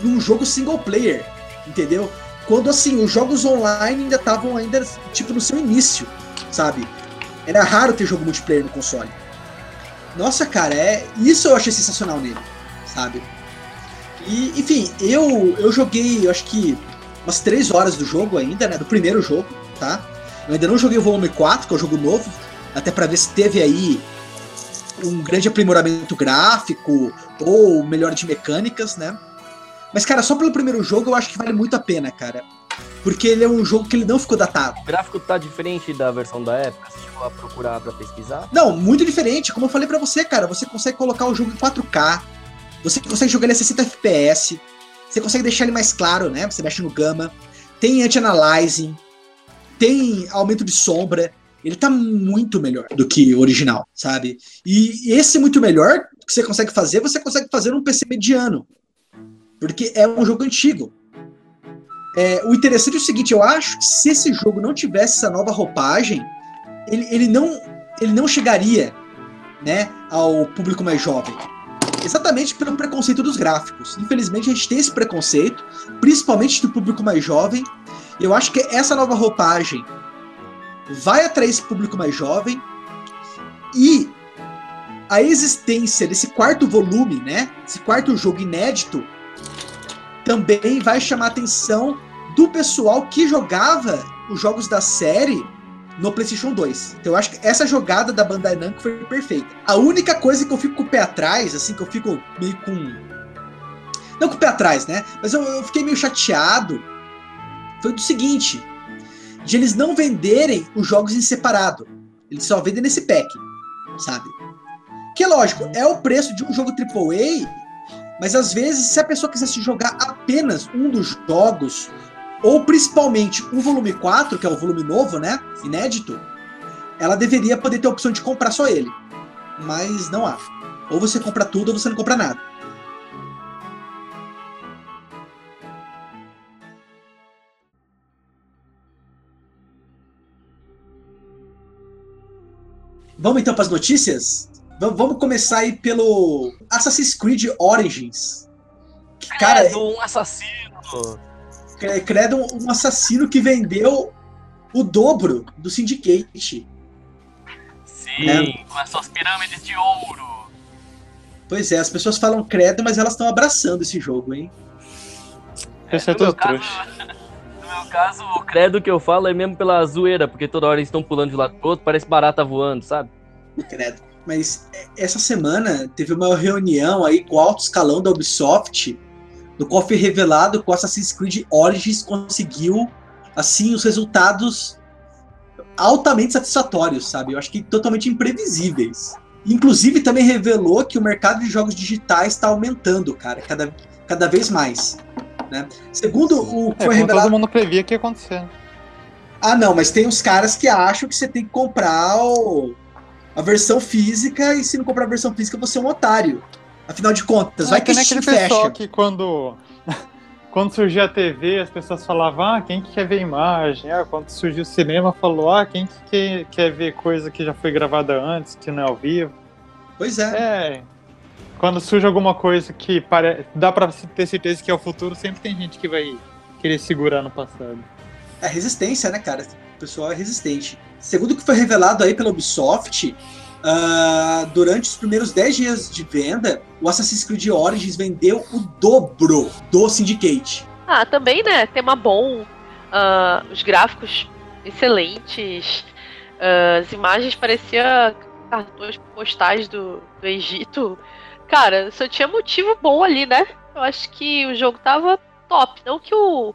num jogo single player, entendeu? Quando assim, os jogos online ainda estavam ainda tipo no seu início, sabe? Era raro ter jogo multiplayer no console. Nossa, cara, é isso eu achei sensacional nele, sabe? E enfim, eu eu joguei, eu acho que umas 3 horas do jogo ainda, né? Do primeiro jogo, tá? Eu ainda não joguei o volume 4, que é o jogo novo, até para ver se teve aí um grande aprimoramento gráfico ou melhor de mecânicas, né? Mas, cara, só pelo primeiro jogo eu acho que vale muito a pena, cara. Porque ele é um jogo que ele não ficou datado. O gráfico tá diferente da versão da época? Você chegou a procurar pra pesquisar? Não, muito diferente. Como eu falei pra você, cara, você consegue colocar o jogo em 4K, você consegue jogar ele a 60 FPS, você consegue deixar ele mais claro, né? Você mexe no gama, tem anti-aliasing, tem aumento de sombra. Ele tá muito melhor do que o original, sabe? E esse muito melhor que você consegue fazer, você consegue fazer num PC mediano. Porque é um jogo antigo. É, o interessante é o seguinte, eu acho que se esse jogo não tivesse essa nova roupagem, ele, ele, não, ele não chegaria né, ao público mais jovem. Exatamente pelo preconceito dos gráficos. Infelizmente a gente tem esse preconceito, principalmente do público mais jovem. Eu acho que essa nova roupagem vai atrair esse público mais jovem e a existência desse quarto volume, né, esse quarto jogo inédito, também vai chamar atenção do pessoal que jogava os jogos da série no PlayStation 2. Então eu acho que essa jogada da Bandai Namco foi perfeita. A única coisa que eu fico com o pé atrás, assim, que eu fico meio com. Não com o pé atrás, né? Mas eu, eu fiquei meio chateado. Foi do seguinte: de eles não venderem os jogos em separado. Eles só vendem nesse pack, sabe? Que é lógico, é o preço de um jogo AAA mas às vezes, se a pessoa quisesse jogar apenas um dos jogos, ou principalmente o volume 4, que é o volume novo, né? Inédito, ela deveria poder ter a opção de comprar só ele. Mas não há. Ou você compra tudo ou você não compra nada. Vamos então para as notícias? Vamos começar aí pelo Assassin's Creed Origins. Cara, Credo, um assassino. Credo, um assassino que vendeu o dobro do Syndicate. Sim, né? com as suas pirâmides de ouro. Pois é, as pessoas falam credo, mas elas estão abraçando esse jogo, hein? Esse é, é todo trouxa. No meu caso, o credo que eu falo é mesmo pela zoeira, porque toda hora eles estão pulando de lado pro outro, parece barata voando, sabe? Credo mas essa semana teve uma reunião aí com o alto escalão da Ubisoft, no qual foi revelado que o Assassin's Creed Origins conseguiu, assim, os resultados altamente satisfatórios, sabe? Eu acho que totalmente imprevisíveis. Inclusive, também revelou que o mercado de jogos digitais está aumentando, cara, cada, cada vez mais. Né? Segundo o que é, foi revelado. Todo mundo previa que ia acontecer. Ah, não, mas tem uns caras que acham que você tem que comprar o a versão física e se não comprar a versão física você é um otário. Afinal de contas, é, vai que, que aquele fecha. pessoal que quando quando surgiu a TV, as pessoas falavam, ah, quem que quer ver imagem? Ah, quando surgiu o cinema, falou, ah, quem que quer, quer ver coisa que já foi gravada antes, que não é ao vivo? Pois é. É. Quando surge alguma coisa que pare... dá pra ter certeza que é o futuro, sempre tem gente que vai querer segurar no passado. É resistência, né, cara? O pessoal é resistente. Segundo o que foi revelado aí pela Ubisoft, uh, durante os primeiros 10 dias de venda, o Assassin's Creed Origins vendeu o dobro do Syndicate. Ah, também, né? Tema bom, uh, os gráficos excelentes, uh, as imagens pareciam cartões postais do, do Egito. Cara, só tinha motivo bom ali, né? Eu acho que o jogo tava top. Não que o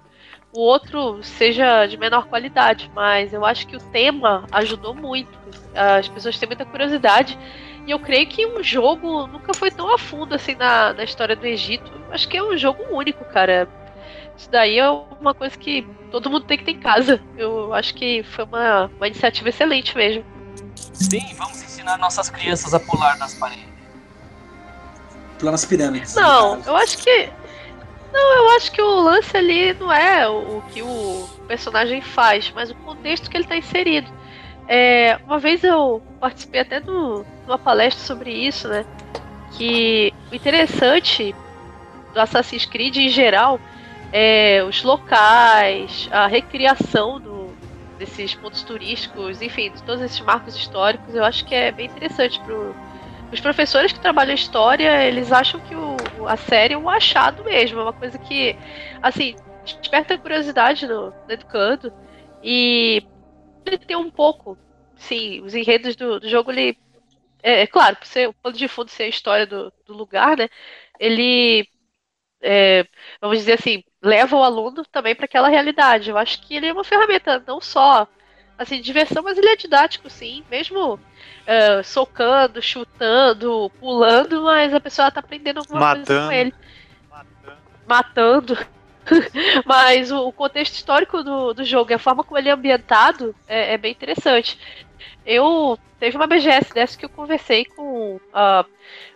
o outro seja de menor qualidade, mas eu acho que o tema ajudou muito. As pessoas têm muita curiosidade. E eu creio que um jogo nunca foi tão a fundo assim na, na história do Egito. Acho que é um jogo único, cara. Isso daí é uma coisa que todo mundo tem que ter em casa. Eu acho que foi uma, uma iniciativa excelente mesmo. Sim, vamos ensinar nossas crianças a pular nas paredes. Pular nas pirâmides. Não, eu acho que não, eu acho que o lance ali não é o, que o personagem faz, mas o contexto que ele está inserido. É, uma vez eu participei até de uma palestra sobre isso, né? Que o interessante do Assassin's Creed em geral é os locais, a recriação do, desses pontos turísticos, enfim, de todos esses marcos históricos. Eu acho que é bem interessante pro os professores que trabalham história, eles acham que o, a série é um achado mesmo, é uma coisa que, assim, desperta curiosidade no, no educando. E ele tem um pouco, sim, os enredos do, do jogo, ele. É, é claro, por ser, o plano de fundo ser a história do, do lugar, né? Ele. É, vamos dizer assim, leva o aluno também para aquela realidade. Eu acho que ele é uma ferramenta não só assim, diversão, mas ele é didático, sim. Mesmo uh, socando, chutando, pulando, mas a pessoa tá aprendendo alguma Matando. coisa com ele. Matando. mas o, o contexto histórico do, do jogo e a forma como ele é ambientado é, é bem interessante. Eu teve uma BGS dessa que eu conversei com a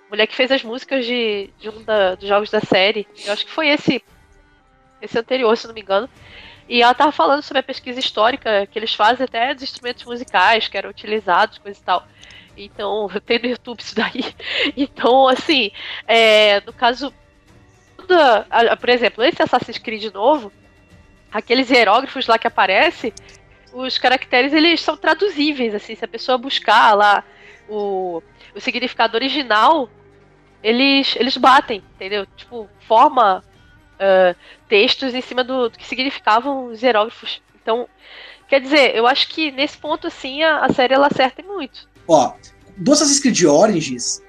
mulher que fez as músicas de, de um da, dos jogos da série. Eu acho que foi esse esse anterior, se não me engano. E ela tava falando sobre a pesquisa histórica que eles fazem até dos instrumentos musicais que eram utilizados, coisa e tal. Então, eu tenho no YouTube isso daí. Então, assim, é, no caso, por exemplo, esse Assassin's Creed novo, aqueles hierógrafos lá que aparecem, os caracteres eles são traduzíveis, assim, se a pessoa buscar lá o, o significado original, eles, eles batem, entendeu? Tipo, forma uh, textos em cima do, do, que significavam os hieróglifos. Então, quer dizer, eu acho que nesse ponto, assim, a, a série ela acerta muito. Ó, do Assassin's Creed Origins,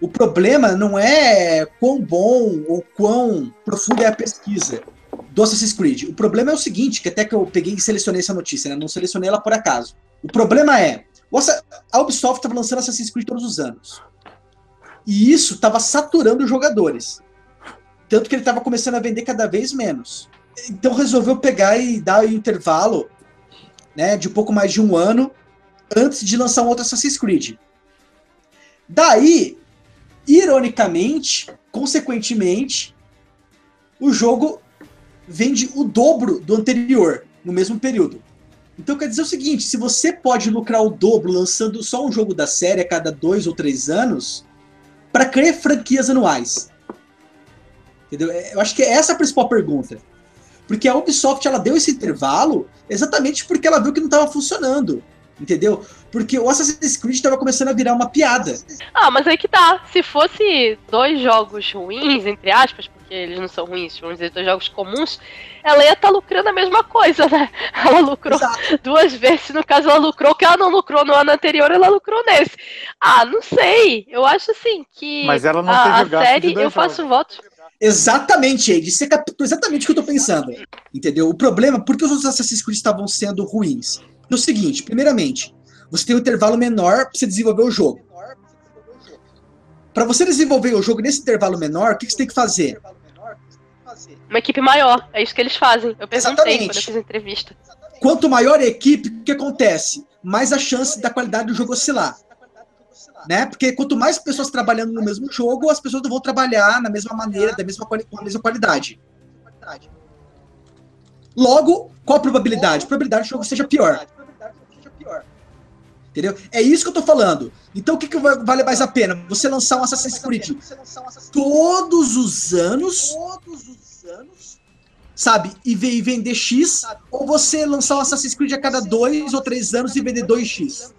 o problema não é quão bom ou quão profunda é a pesquisa do Assassin's Creed. O problema é o seguinte, que até que eu peguei e selecionei essa notícia, né? Não selecionei ela por acaso. O problema é, a Ubisoft estava lançando Assassin's Creed todos os anos. E isso estava saturando os jogadores. Tanto que ele estava começando a vender cada vez menos. Então resolveu pegar e dar um intervalo né, de um pouco mais de um ano antes de lançar um outro Assassin's Creed. Daí, ironicamente, consequentemente, o jogo vende o dobro do anterior no mesmo período. Então quer dizer o seguinte: se você pode lucrar o dobro lançando só um jogo da série a cada dois ou três anos, para criar franquias anuais, Entendeu? É, eu acho que essa é a principal pergunta. Porque a Ubisoft ela deu esse intervalo exatamente porque ela viu que não estava funcionando. Entendeu? Porque o Assassin's Creed estava começando a virar uma piada. Ah, mas aí que tá. Se fosse dois jogos ruins, entre aspas, porque eles não são ruins, vamos dizer, dois jogos comuns, ela ia estar tá lucrando a mesma coisa, né? Ela lucrou Exato. duas vezes, no caso ela lucrou, que ela não lucrou no ano anterior, ela lucrou nesse. Ah, não sei. Eu acho assim que mas ela não a, teve a série, eu faço votos. Exatamente, Ed. Você captou exatamente o que eu tô pensando. Entendeu? O problema, por que os outros Assassin's Creed estavam sendo ruins? É o seguinte, primeiramente, você tem um intervalo menor para você desenvolver o jogo. Para você desenvolver o jogo nesse intervalo menor, o que, que você tem que fazer? Uma equipe maior, é isso que eles fazem. Eu perguntei Exatamente. quando eu fiz entrevista. Quanto maior a equipe, o que acontece? Mais a chance da qualidade do jogo oscilar né? Porque quanto mais pessoas trabalhando no mesmo jogo, as pessoas não vão trabalhar na mesma maneira, da mesma com a mesma qualidade. Logo, qual a probabilidade? A probabilidade que o jogo seja pior. Entendeu? É isso que eu tô falando. Então o que, que vale mais a pena? Você lançar um Assassin's Creed todos os anos, todos os anos, sabe? E, vender X, ou você lançar um Assassin's Creed a cada dois ou três anos e vender 2X.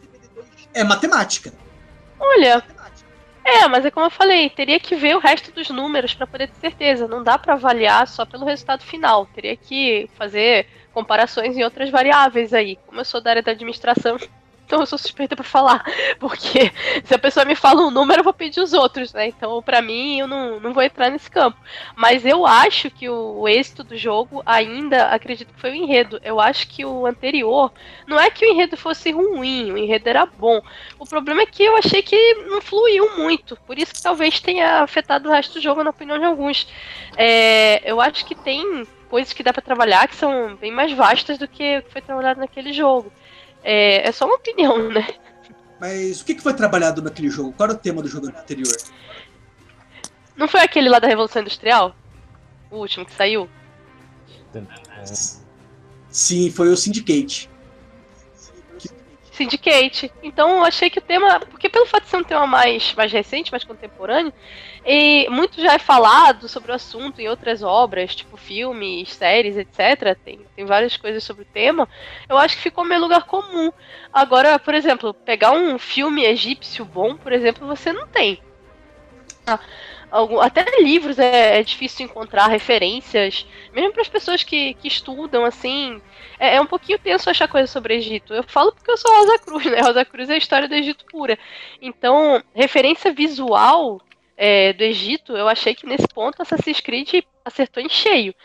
É matemática. Olha, é, mas é como eu falei, teria que ver o resto dos números para poder ter certeza. Não dá para avaliar só pelo resultado final. Teria que fazer comparações em outras variáveis aí. Como eu sou da área da administração, então eu sou suspeita para falar, porque se a pessoa me fala um número, eu vou pedir os outros, né? Então, para mim, eu não, não vou entrar nesse campo. Mas eu acho que o, o, êxito do jogo ainda, acredito que foi o enredo. Eu acho que o anterior, não é que o enredo fosse ruim, o enredo era bom. O problema é que eu achei que não fluiu muito, por isso que talvez tenha afetado o resto do jogo, na opinião de alguns. É, eu acho que tem coisas que dá para trabalhar que são bem mais vastas do que foi trabalhado naquele jogo. É, é só uma opinião, né? Mas o que foi trabalhado naquele jogo? Qual era o tema do jogo anterior? Não foi aquele lá da Revolução Industrial? O último que saiu? Sim, foi o Syndicate. Syndicate. Então eu achei que o tema. Porque pelo fato de ser um tema mais, mais recente, mais contemporâneo, e muito já é falado sobre o assunto em outras obras, tipo filmes, séries, etc. Tem, tem várias coisas sobre o tema. Eu acho que ficou meio lugar comum. Agora, por exemplo, pegar um filme egípcio bom, por exemplo, você não tem. algum, até livros é, é difícil encontrar referências, mesmo para as pessoas que, que estudam, assim, é, é, um pouquinho tenso achar coisa sobre Egito. Eu falo porque eu sou Rosa Cruz, né? Rosa Cruz é a história do Egito pura. Então, referência visual é, do Egito, eu achei que nesse ponto Assassin's Creed acertou em cheio.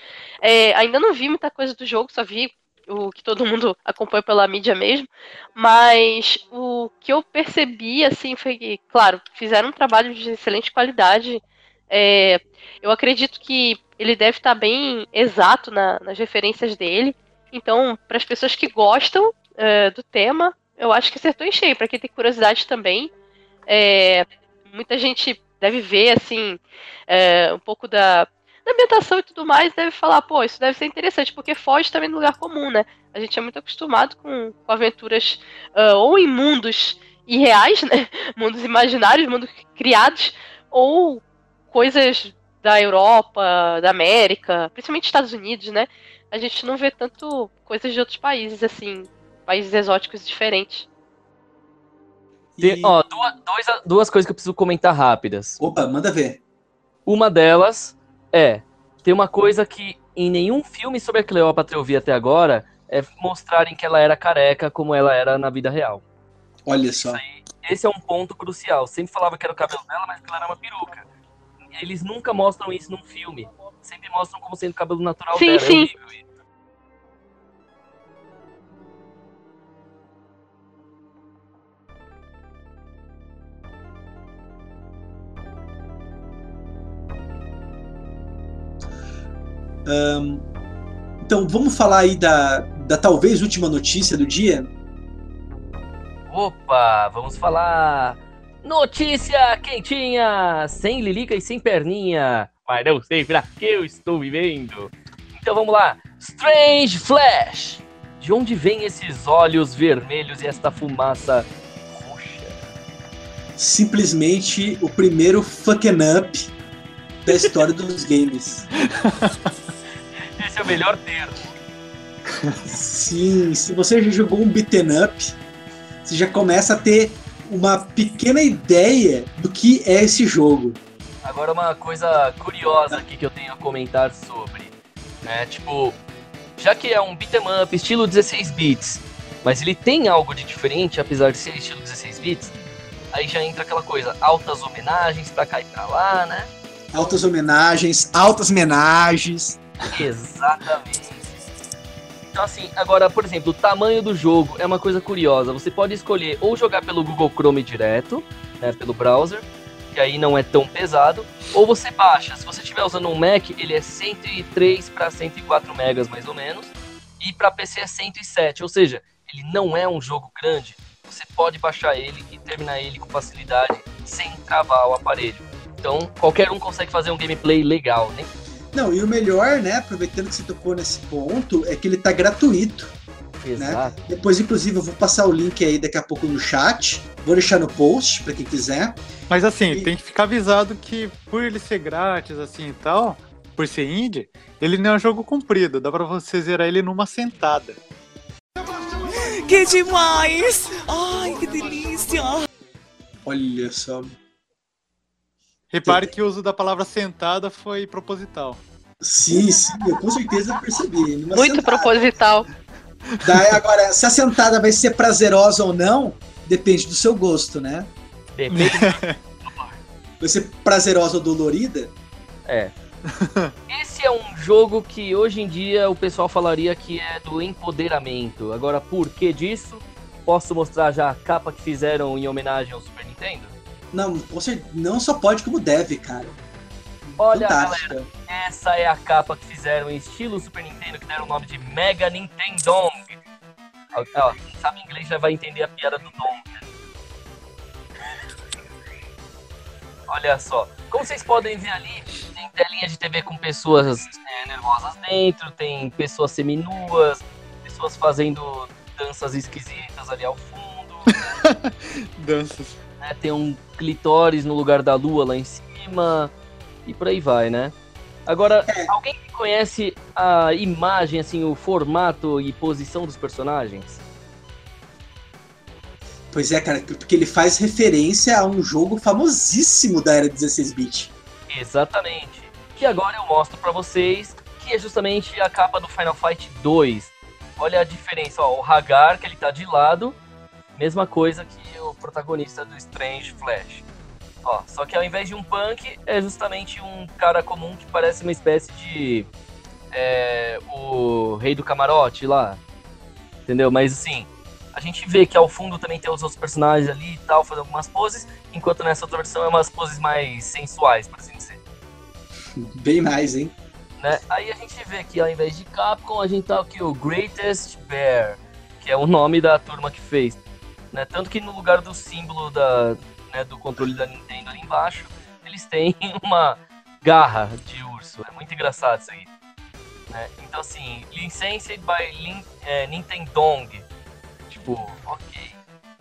É, ainda não vi muita coisa do jogo, só vi o que todo mundo acompanha pela mídia mesmo, mas o que eu percebi, assim, foi que, claro, fizeram um trabalho de excelente qualidade. É, eu acredito que ele deve estar bem exato na, nas referências dele. Então, para as pessoas que gostam é, do tema, eu acho que acertou em cheio. Para quem tem curiosidade também, é, muita gente deve ver assim é, um pouco da da ambientação e tudo mais, deve falar, pô, isso deve ser interessante, porque foge também do lugar comum, né? A gente é muito acostumado com, com aventuras uh, ou em mundos irreais, né? Mundos imaginários, mundos criados, ou coisas da Europa, da América, principalmente Estados Unidos, né? A gente não vê tanto coisas de outros países, assim, países exóticos diferentes. Tem, ó, duas, duas, duas coisas que eu preciso comentar rápidas. Opa, manda ver. Uma delas é, tem uma coisa que em nenhum filme sobre a Cleópatra eu vi até agora é mostrarem que ela era careca como ela era na vida real. Olha só. Aí, esse é um ponto crucial. Sempre falava que era o cabelo dela, mas que ela era uma peruca. Eles nunca mostram isso num filme. Sempre mostram como sendo o cabelo natural sim, dela. É sim. É Um, então, vamos falar aí da, da talvez última notícia do dia? Opa, vamos falar. Notícia quentinha! Sem Lilica e sem perninha. Mas não sei pra que eu estou vivendo. Então vamos lá. Strange Flash! De onde vêm esses olhos vermelhos e esta fumaça roxa? Simplesmente o primeiro fucking up da história dos games. Esse é o melhor termo. Sim, se você já jogou um beaten up, você já começa a ter uma pequena ideia do que é esse jogo. Agora uma coisa curiosa aqui que eu tenho a comentar sobre, né? Tipo, já que é um beat'em up estilo 16 bits, mas ele tem algo de diferente apesar de ser estilo 16 bits, aí já entra aquela coisa, altas homenagens pra cá e pra lá, né? Altas homenagens, altas homenagens. Exatamente. Então, assim, agora, por exemplo, o tamanho do jogo é uma coisa curiosa. Você pode escolher ou jogar pelo Google Chrome direto, né, pelo browser, que aí não é tão pesado, ou você baixa. Se você estiver usando um Mac, ele é 103 para 104 megas, mais ou menos, e para PC é 107, ou seja, ele não é um jogo grande. Você pode baixar ele e terminar ele com facilidade, sem travar o aparelho. Então, qualquer um consegue fazer um gameplay legal, né? Não, e o melhor, né, aproveitando que você tocou nesse ponto, é que ele tá gratuito. Né? Exato. Né? Depois, inclusive, eu vou passar o link aí daqui a pouco no chat. Vou deixar no post para quem quiser. Mas assim, E- tem que ficar avisado que por ele ser grátis assim e tal, por ser indie, ele não é um jogo comprido, dá pra você zerar ele numa sentada. Que demais! Ai, que delícia! Olha só. Repare que o uso da palavra sentada foi proposital. Sim, sim, eu com certeza percebi. Muito sentada. proposital. Daí, agora, se a sentada vai ser prazerosa ou não, depende do seu gosto, né? Depende Vai ser prazerosa ou dolorida? É. Esse é um jogo que hoje em dia o pessoal falaria que é do empoderamento. Agora, por que disso? Posso mostrar já a capa que fizeram em homenagem ao Super Nintendo? Não, cer- não só pode como deve, cara. Olha, Fantástica. galera, essa é a capa que fizeram em estilo Super Nintendo, que deram o nome de Mega Nintendong. Ó, quem sabe inglês já vai entender a piada do Dong. Olha só, como vocês podem ver ali, tem telinha de TV com pessoas é, nervosas dentro, tem pessoas seminuas, pessoas fazendo danças esquisitas ali ao fundo, Danças. Né? Tem um clitóris no lugar da lua lá em cima e por aí vai, né? Agora, alguém que conhece a imagem, assim, o formato e posição dos personagens? Pois é, cara, porque ele faz referência a um jogo famosíssimo da era 16-bit. Exatamente. Que agora eu mostro pra vocês, que é justamente a capa do Final Fight 2. Olha a diferença, ó, o Hagar, que ele tá de lado, mesma coisa que protagonista do Strange Flash. Ó, só que ao invés de um punk, é justamente um cara comum que parece uma espécie de. É, o rei do camarote lá. Entendeu? Mas assim, a gente vê que ao fundo também tem os outros personagens ali e tal, fazendo algumas poses, enquanto nessa outra versão é umas poses mais sensuais, por assim dizer. Bem mais, hein? Né? Aí a gente vê que ao invés de Capcom, a gente tá aqui o Greatest Bear, que é o nome da turma que fez. Né? Tanto que no lugar do símbolo da, né, do controle da Nintendo ali embaixo, eles têm uma garra de urso. É muito engraçado isso aí. Né? Então assim, Licensed by Lin, é, Nintendong. Tipo, ok.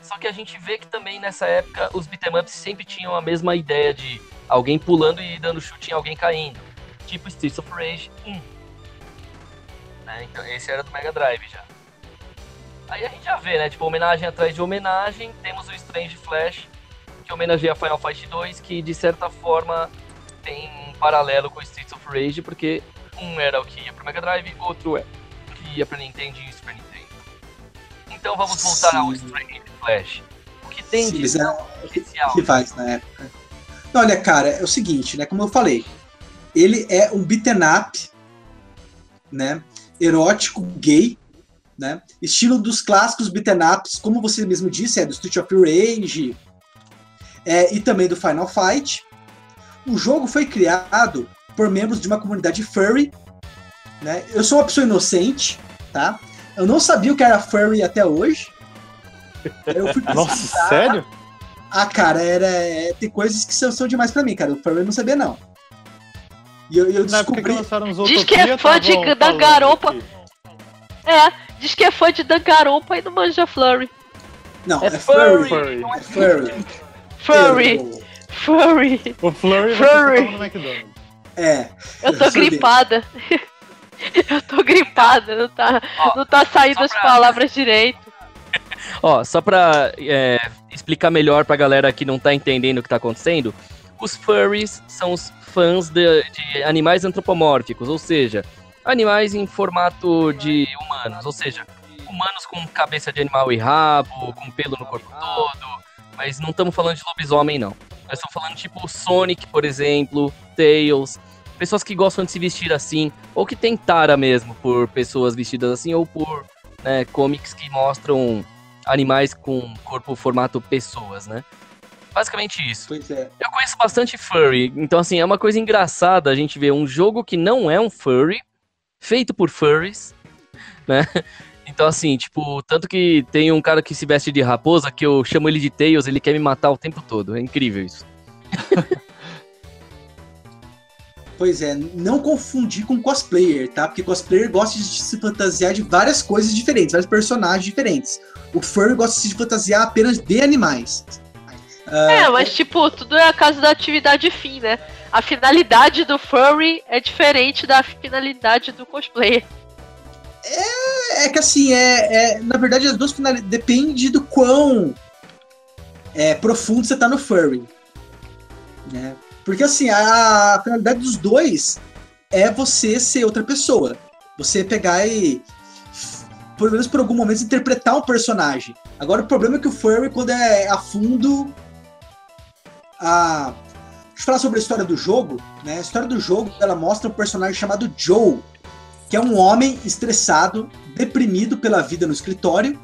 Só que a gente vê que também nessa época os beat'em ups sempre tinham a mesma ideia de alguém pulando e dando chute em alguém caindo. Tipo Streets of Rage 1. Né? Então esse era do Mega Drive já. Aí a gente já vê, né? Tipo, homenagem atrás de homenagem. Temos o Strange Flash, que homenageia Final Fight 2, que de certa forma tem um paralelo com Streets of Rage, porque um era o que ia pro Mega Drive, outro é o que ia pra Nintendo e Super Nintendo. Então vamos voltar ao Sim. Strange Flash. O que tem Sim, de eram especial? rivais na época. Não, olha, cara, é o seguinte, né? Como eu falei, ele é um beaten up, né? Erótico, gay, né? Estilo dos clássicos beaten ups, como você mesmo disse, é do Street of Rage é, e também do Final Fight. O jogo foi criado por membros de uma comunidade furry, né? Eu sou uma pessoa inocente, tá? Eu não sabia o que era furry até hoje. Eu fui Nossa, sério? Ah, cara, era. é, tem coisas que são, são demais pra mim, cara. O Furry eu não sabia, não. E eu, eu Na época que descobri. lançaram os Diz que é fã de- da garopa. É, diz que é fã de Dangarompa e não manja Flurry. Não, É é, furry. Furry. Furry. É Furry. Furry, Eu- furry. O Flurry Furry. no McDonald's. É. Eu tô gripada. Eu tô gripada, não tá, Ó, não tá saindo só as pra- palavras direito. Ó, só pra é, explicar melhor pra galera que não tá entendendo o que tá acontecendo, os furries são os fãs de, de animais antropomórficos, ou seja, animais em formato de humanos, ou seja, humanos com cabeça de animal e rabo, com pelo no corpo todo, mas não estamos falando de lobisomem, não. Nós estamos falando tipo Sonic, por exemplo, Tails, pessoas que gostam de se vestir assim, ou que tem tara mesmo por pessoas vestidas assim, ou por né, comics que mostram animais com corpo formato pessoas, né? Basicamente isso. Pois é. Eu conheço bastante furry, então assim, é uma coisa engraçada a gente ver um jogo que não é um furry, feito por furries, né? Então assim, tipo, tanto que tem um cara que se veste de raposa, que eu chamo ele de Tails, ele quer me matar o tempo todo. É incrível isso. Pois é, não confundir com cosplayer, tá? Porque cosplayer gosta de se fantasiar de várias coisas diferentes, vários personagens diferentes. O furry gosta de se fantasiar apenas de animais. É, mas tipo, tudo é a casa da atividade fim, né? A finalidade do furry é diferente da finalidade do cosplayer. É que assim, é, é- na verdade as duas finalidades depende do quão é, profundo você tá no furry, né? Porque assim, a finalidade dos dois é você ser outra pessoa. Você pegar e pelo menos por algum momento interpretar um personagem. Agora o problema é que o furry quando é a fundo a Deixa eu falar sobre a história do jogo, né? A história do jogo, ela mostra um personagem chamado Joe, que é um homem estressado, deprimido pela vida no escritório,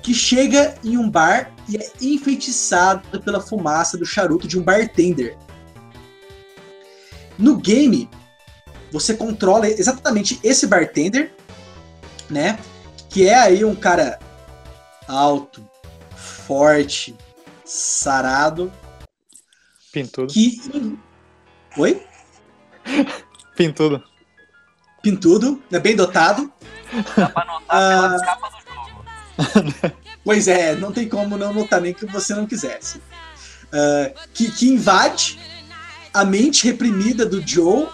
que chega em um bar e é enfeitiçado pela fumaça do charuto de um bartender. No game, você controla exatamente esse bartender, né? Que é aí um cara alto, forte, sarado, Pintudo. que. Oi? Pintudo. Pintudo, né? bem dotado. Dá pra notar Ah. pela capa do jogo. Pois é, não tem como não notar nem que você não quisesse. Ah, que, que invade a mente reprimida do Joe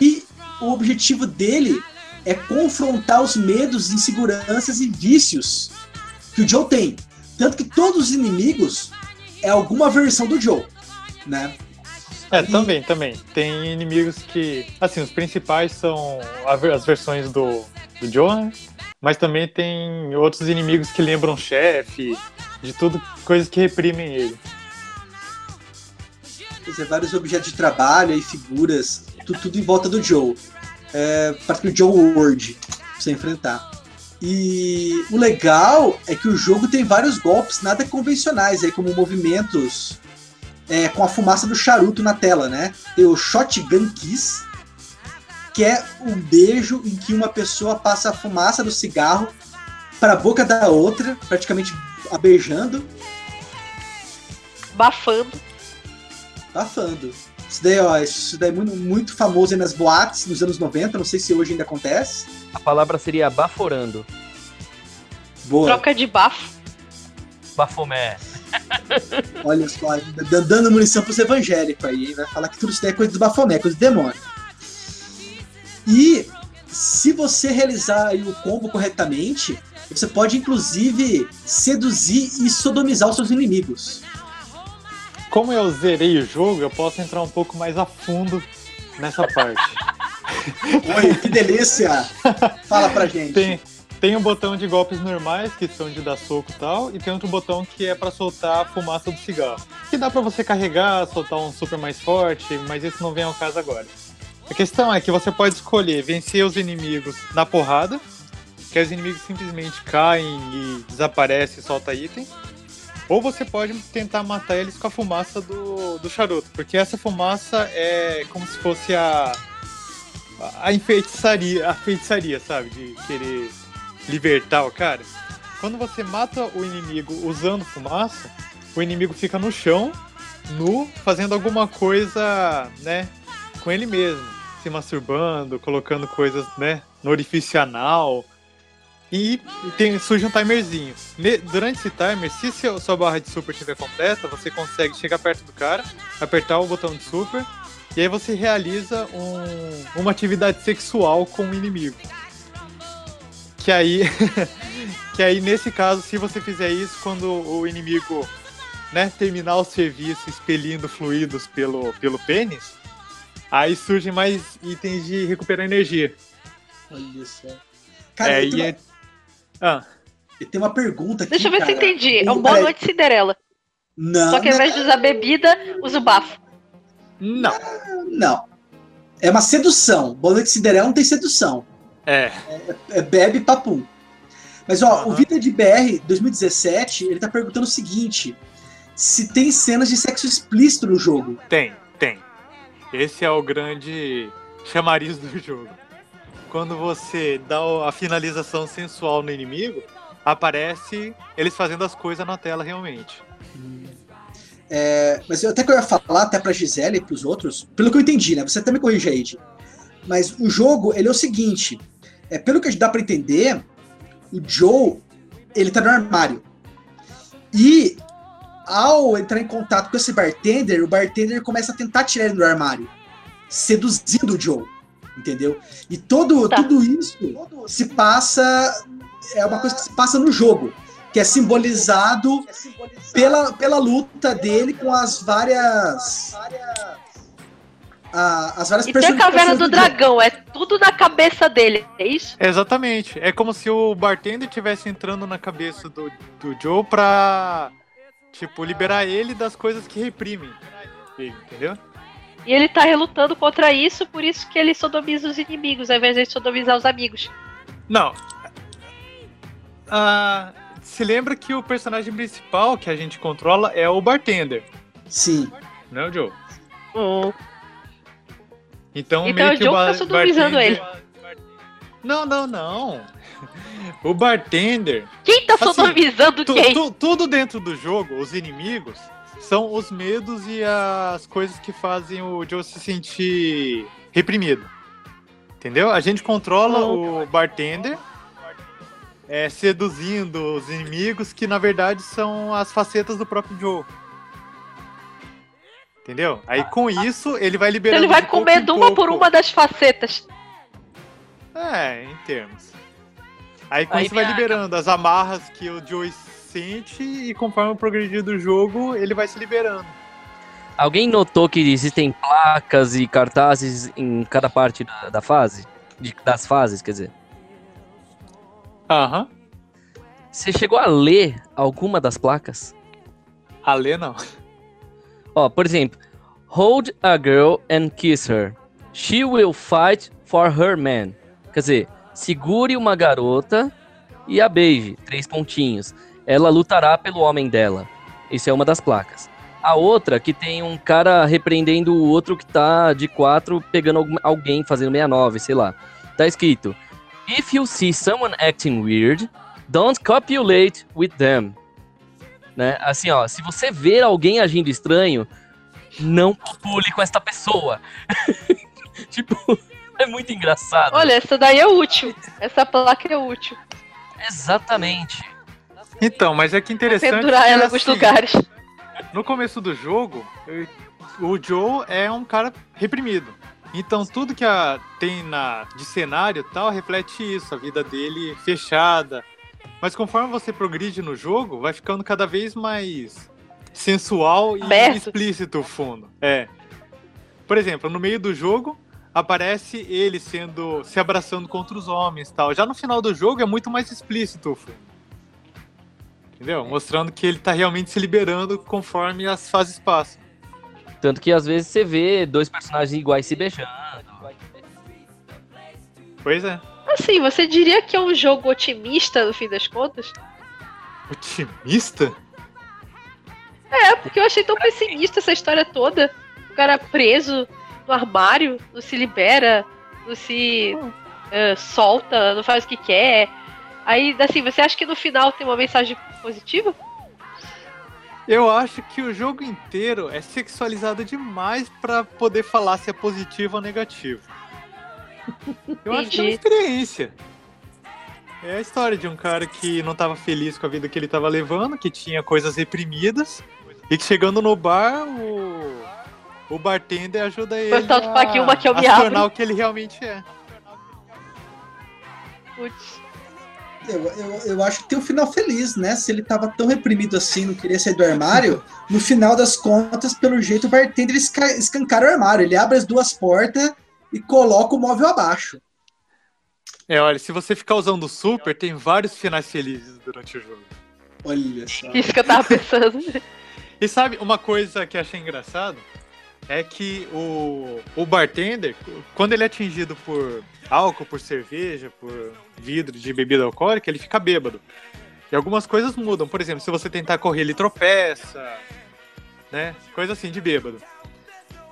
e o objetivo dele é confrontar os medos, inseguranças e vícios que o Joe tem. Tanto que todos os inimigos é alguma versão do Joe, né? É, E- também, também. Tem inimigos que. Assim, os principais são as versões do, do Joe, né? Mas também tem outros inimigos que lembram chefe, de tudo, coisas que reprimem ele. Quer dizer, vários objetos de trabalho e figuras, tu- tudo, em volta do Joe. É, parece que o Joe World pra você enfrentar. E o legal é que o jogo tem vários golpes nada convencionais, aí, como movimentos é, com a fumaça do charuto na tela, né? Tem o Shotgun Kiss, que é um beijo em que uma pessoa passa a fumaça do cigarro para a boca da outra, praticamente a beijando. Bafando. Bafando. Isso daí, ó, isso daí é muito, muito famoso aí nas boates nos anos 90, não sei se hoje ainda acontece. A palavra seria baforando. Boa. Troca de bafo. Bafomé. Olha só, dando munição pros evangélicos aí, vai falar que tudo isso daí é coisa do Bafomé, coisa do demônio. E se você realizar o combo corretamente, você pode inclusive seduzir e sodomizar os seus inimigos. Como eu zerei o jogo, eu posso entrar um pouco mais a fundo nessa parte. Oi, que delícia! Fala pra gente. Tem, tem um botão de golpes normais, que são de dar soco e tal, e tem outro botão que é pra soltar a fumaça do cigarro. Que dá pra você carregar, soltar um super mais forte, mas isso não vem ao caso agora. A questão é que você pode escolher vencer os inimigos na porrada, que os inimigos simplesmente caem e desaparecem e solta item. Ou você pode tentar matar eles com a fumaça do, do charuto, porque essa fumaça é como se fosse a, a enfeitiçaria, a feitiçaria, sabe? De querer libertar o cara. Quando você mata o inimigo usando fumaça, o inimigo fica no chão, nu, fazendo alguma coisa, né, com ele mesmo. Se masturbando, colocando coisas, né, no orifício anal. E tem, surge um timerzinho. Ne- durante esse timer, se seu, sua barra de super estiver completa, você consegue chegar perto do cara, apertar o botão de super, e aí você realiza um- uma atividade sexual com o inimigo. Que aí, que aí nesse caso, se você fizer isso, quando o inimigo né, terminar o serviço expelindo fluidos pelo, pelo pênis, aí surgem mais itens de recuperar energia. Olha só. Cara, é, eu, tenho e uma, é... Ah, eu tenho uma pergunta aqui. Deixa eu ver se eu cara. entendi. É um Peraí. boa noite Cinderela. Não, Só que ao invés de usar bebida, usa o bafo. não. não. É uma sedução. Boa Noite Cinderela não tem sedução. É. É bebe papum. Mas ó, o Aham. Vida de BR 2017, ele tá perguntando o seguinte: se tem cenas de sexo explícito no jogo. Tem, tem. Esse é o grande chamariz do jogo. Quando você dá o- a finalização sensual no inimigo, aparece eles fazendo as coisas na tela realmente. É, mas eu até que eu ia falar até pra Gisele e pros outros, pelo que eu entendi, né? Você até me corrige aí. Mas o jogo, ele é o seguinte: é, pelo que dá pra entender, o Joe, ele tá no armário. E ao entrar em contato com esse bartender, o bartender começa a tentar tirar ele do armário, seduzindo o Joe. Entendeu? E todo, Tá. tudo isso se passa. É uma coisa que se passa no jogo, que é simbolizado pela, pela luta dele com as várias. A- as várias E tem a caverna do jogo. dragão, é tudo na cabeça dele, é isso? Exatamente. É como se o bartender estivesse entrando na cabeça do, do Joe pra, tipo, liberar ele das coisas que reprimem. Entendeu? E ele tá relutando contra isso, por isso que ele sodomiza os inimigos, ao invés de sodomizar os amigos. Não. Ah, se lembra que o personagem principal que a gente controla é o bartender, Sim. não é o Joe? Hum. Então, Então meio o que Joe o tá sodomizando bartender- Não, não, não. O bartender Quem tá Assim, sodomizando Tu- quem? tu- tudo dentro do jogo, os inimigos, são os medos e as coisas que fazem o Joe se sentir reprimido. Entendeu? A gente controla o bartender é, seduzindo os inimigos, que na verdade são as facetas do próprio Joe. Entendeu? Aí com isso ele vai Então liberando. ele vai de pouco comendo em uma por uma das facetas. É, em termos. Aí com Aí isso vai liberando as amarras que o Joey sente e conforme o progredir do jogo, ele vai se liberando. Alguém notou que existem placas e cartazes em cada parte da, da fase? De- das fases, quer dizer. Aham. Você chegou a ler alguma das placas? A Lê não. Ó, por exemplo, Hold a girl and kiss her. She will fight for her man. Quer dizer, segure uma garota e a beije. Três pontinhos. Ela lutará pelo homem dela. Isso é uma das placas. A outra que tem um cara repreendendo o outro que tá de quatro pegando alguém fazendo 69, sei lá. Tá escrito: If you see someone acting weird, don't copulate with them. Né? Assim, ó, se você ver alguém agindo estranho, não copule com esta pessoa. tipo, é muito engraçado. Olha, essa daí é útil. Essa placa é útil. Exatamente. Então, mas é que interessante. Pendurar ela em alguns assim, lugares. No começo do jogo, eu- o Joe é um cara reprimido. Então tudo que a- tem na, de cenário tal reflete isso, a vida dele fechada. Mas conforme você progride no jogo, vai ficando cada vez mais sensual e Aberto. explícito o fundo. É. Por exemplo, no meio do jogo aparece ele sendo se abraçando contra os homens, e tal. Já no final do jogo é muito mais explícito o fundo. Entendeu? Mostrando que ele tá realmente se liberando conforme as fases passam. Tanto que às vezes você vê dois personagens iguais se beijando. Pois é. Assim, você diria que é um jogo otimista no fim das contas? Otimista? É, porque eu achei tão pessimista essa história toda. O cara preso no armário, não se libera, não se eh, solta, não faz o que quer. Aí, assim, você acha que no final tem uma mensagem positiva? Eu acho que o jogo inteiro é sexualizado demais pra poder falar se é positivo ou negativo. Eu acho que é uma experiência. É a história de um cara que não tava feliz com a vida que ele tava levando, que tinha coisas reprimidas, e que chegando no bar, o, o bartender ajuda ele do a, pague uma que eu a me se tornar abro. o que ele realmente é. Putz. Eu, eu, eu acho que tem um final feliz, né? Se ele tava tão reprimido assim, não queria sair do armário, no final das contas, pelo jeito, o bartender esca- escancara o armário. Ele abre as duas portas e coloca o móvel abaixo. É, olha, se você ficar usando o super, tem vários finais felizes durante o jogo. Olha só. Isso que eu tava pensando. E sabe, uma coisa que eu achei engraçado é que o, o bartender, quando ele é atingido por álcool, por cerveja, por vidro de bebida alcoólica, ele fica bêbado. E algumas coisas mudam. Por exemplo, se você tentar correr, ele tropeça, né? Coisa assim de bêbado.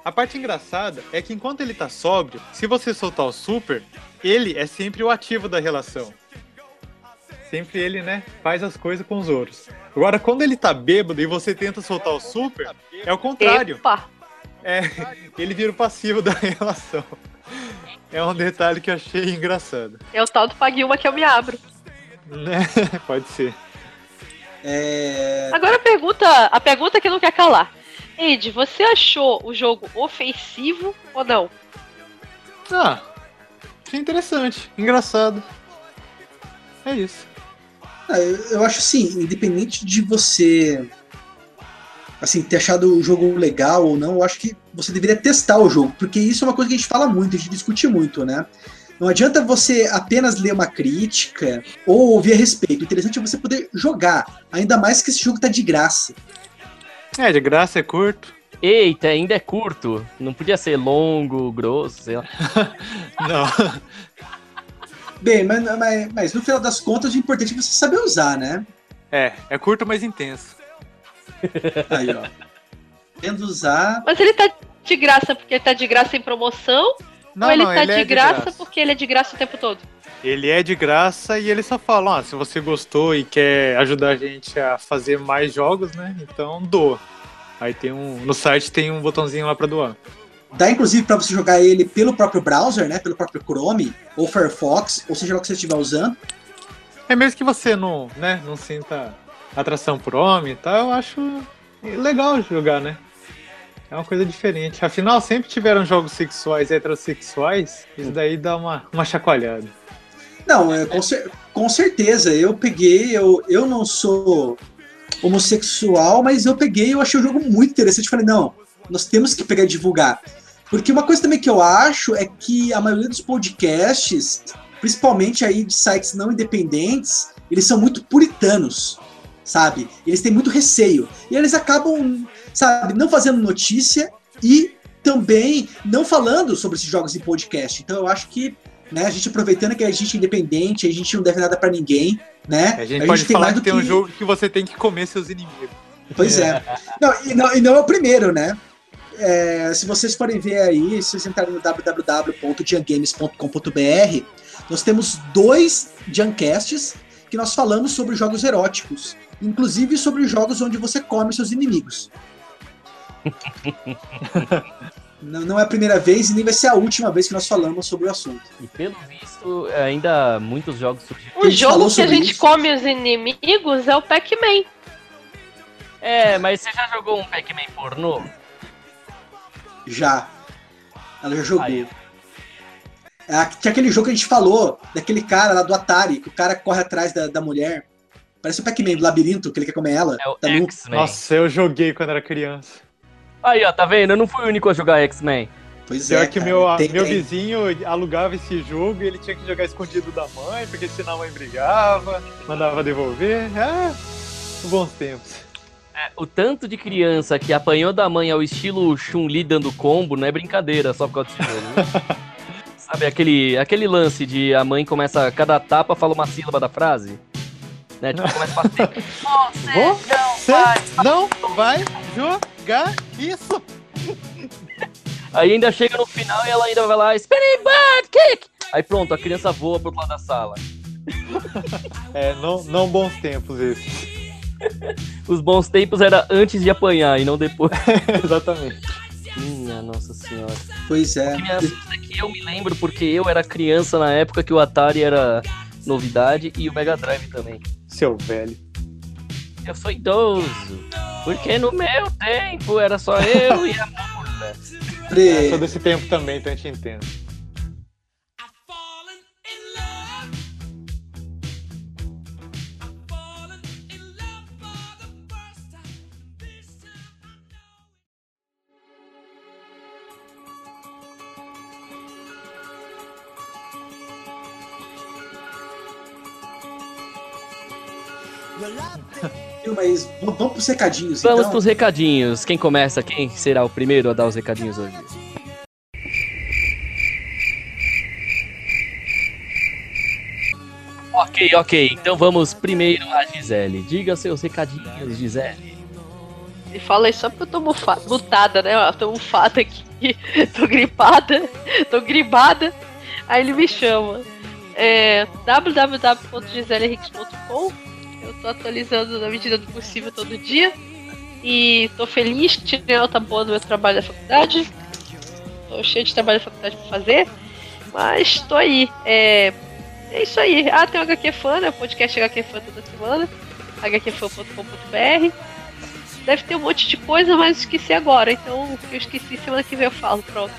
A parte engraçada é que enquanto ele tá sóbrio, se você soltar o super, ele é sempre o ativo da relação. Sempre ele, né, faz as coisas com os outros. Agora, quando ele tá bêbado e você tenta soltar o super, é o contrário. Epa! É, ele vira o passivo da relação. É um detalhe que eu achei engraçado. É o tal do pague uma que eu me abro. Né? Pode ser. É... Agora a pergunta, a pergunta que não quer calar. Ed, você achou o jogo ofensivo ou não? Ah, achei interessante, engraçado. É isso. Ah, eu, eu acho assim, independente de você assim, ter achado o jogo legal ou não, eu acho que você deveria testar o jogo, porque isso é uma coisa que a gente fala muito, a gente discute muito, né? Não adianta você apenas ler uma crítica ou ouvir a respeito. O interessante é você poder jogar, ainda mais que esse jogo tá de graça. É, de graça, é curto. Eita, ainda é curto. Não podia ser longo, grosso, sei lá. Não. Bem, mas, mas, mas no final das contas, o importante é você saber usar, né? É, é curto, mas intenso. Aí, ó. Tendo usar. Mas ele tá de graça porque ele tá de graça em promoção Não, ou ele não, tá ele de, é graça porque ele é de graça o tempo todo? Ele é de graça e ele só fala, ó, se você gostou e quer ajudar a gente a fazer mais jogos, né? Então doa. Aí tem um. No site tem um botãozinho lá pra doar. Dá inclusive para você jogar ele pelo próprio browser, né? Pelo próprio Chrome ou Firefox, ou seja lá o que você estiver usando. É mesmo que você não, né, não sinta atração por homem e tal, eu acho legal jogar, né? É uma coisa diferente. Afinal, sempre tiveram jogos sexuais e heterossexuais, isso daí dá uma, uma chacoalhada. Não, é, com, cer- com certeza. Eu peguei, eu, eu não sou homossexual, mas eu peguei eu achei o jogo muito interessante. Falei, não, Nós temos que pegar e divulgar. Porque uma coisa também que eu acho é que a maioria dos podcasts, principalmente aí de sites não independentes, eles são muito puritanos, sabe? Eles têm muito receio. E eles acabam, sabe, não fazendo notícia e também não falando sobre esses jogos em podcast. Então eu acho que né, a gente aproveitando que a gente é independente, a gente não deve nada pra ninguém, né? A gente pode tem falar mais que do tem um que- jogo que você tem que comer seus inimigos. Pois é. Não, e, não, e não é o primeiro, né? É, se vocês forem ver aí, se vocês entrarem no www.giangames.com.br, nós temos dois Giancasts que nós falamos sobre jogos eróticos. Inclusive sobre jogos onde você come seus inimigos. não, não é a primeira vez e nem vai ser a última vez que nós falamos sobre o assunto. E pelo visto, ainda muitos jogos surgiram. O jogo que a gente isso. come os inimigos é o Pac-Man. É, mas você já jogou um Pac-Man pornô? Já. Ela já jogou. Aí. É, tinha aquele jogo que a gente falou, daquele cara lá do Atari, que o cara corre atrás da, da mulher. Parece o Pac-Man do labirinto, que ele quer comer ela. É o Tá. Nossa, eu joguei quando era criança. Aí, ó, tá vendo? Eu não fui o único a jogar X-Men. Pois Pior é. que cara, meu, tem- meu tem. vizinho alugava esse jogo e ele tinha que jogar escondido da mãe, porque senão a mãe brigava, mandava devolver. Ah, bons tempos. O tanto de criança que apanhou da mãe ao estilo Chun-Li dando combo não é brincadeira só por causa desse jogo. viu? Sabe aquele, aquele lance de a mãe começa, cada tapa fala uma sílaba da frase? Né? Tipo, começa a bater. Você Você não vai. não vai jogar isso? Aí ainda chega no final e ela ainda vai lá, spinning bird kick! Aí pronto, a criança voa pro lado da sala. É, não, não bons tempos esses. Os bons tempos era antes de apanhar e não depois. Exatamente. Minha nossa senhora. Pois é. Criança, isso aqui eu me lembro porque eu era criança na época que o Atari era novidade e o Mega Drive também. Seu velho. Eu sou idoso, porque no meu tempo era só eu e a mula. Pre- Sou desse tempo também, então a gente entende. Mas v- vamos pros recadinhos, Vamos então. pros recadinhos. Quem começa? Quem será o primeiro a dar os recadinhos hoje? Ok, ok. Então vamos primeiro a Gisele. Diga seus recadinhos, Gisele. E fala isso só porque eu tô mutada, né? Eu tô mufada aqui. tô gripada. Tô gribada. Aí ele me chama. É Eu tô atualizando na medida do possível todo dia. E tô feliz tirei nota boa do meu trabalho da faculdade. Tô cheio de trabalho da faculdade pra fazer. Mas tô aí. É, é isso aí. Ah, tem o HQ Fã, né? O podcast HQ Fã toda semana. hqfan.com.br Deve ter um monte de coisa, mas esqueci agora. Então, eu esqueci, semana que vem eu falo. Pronto.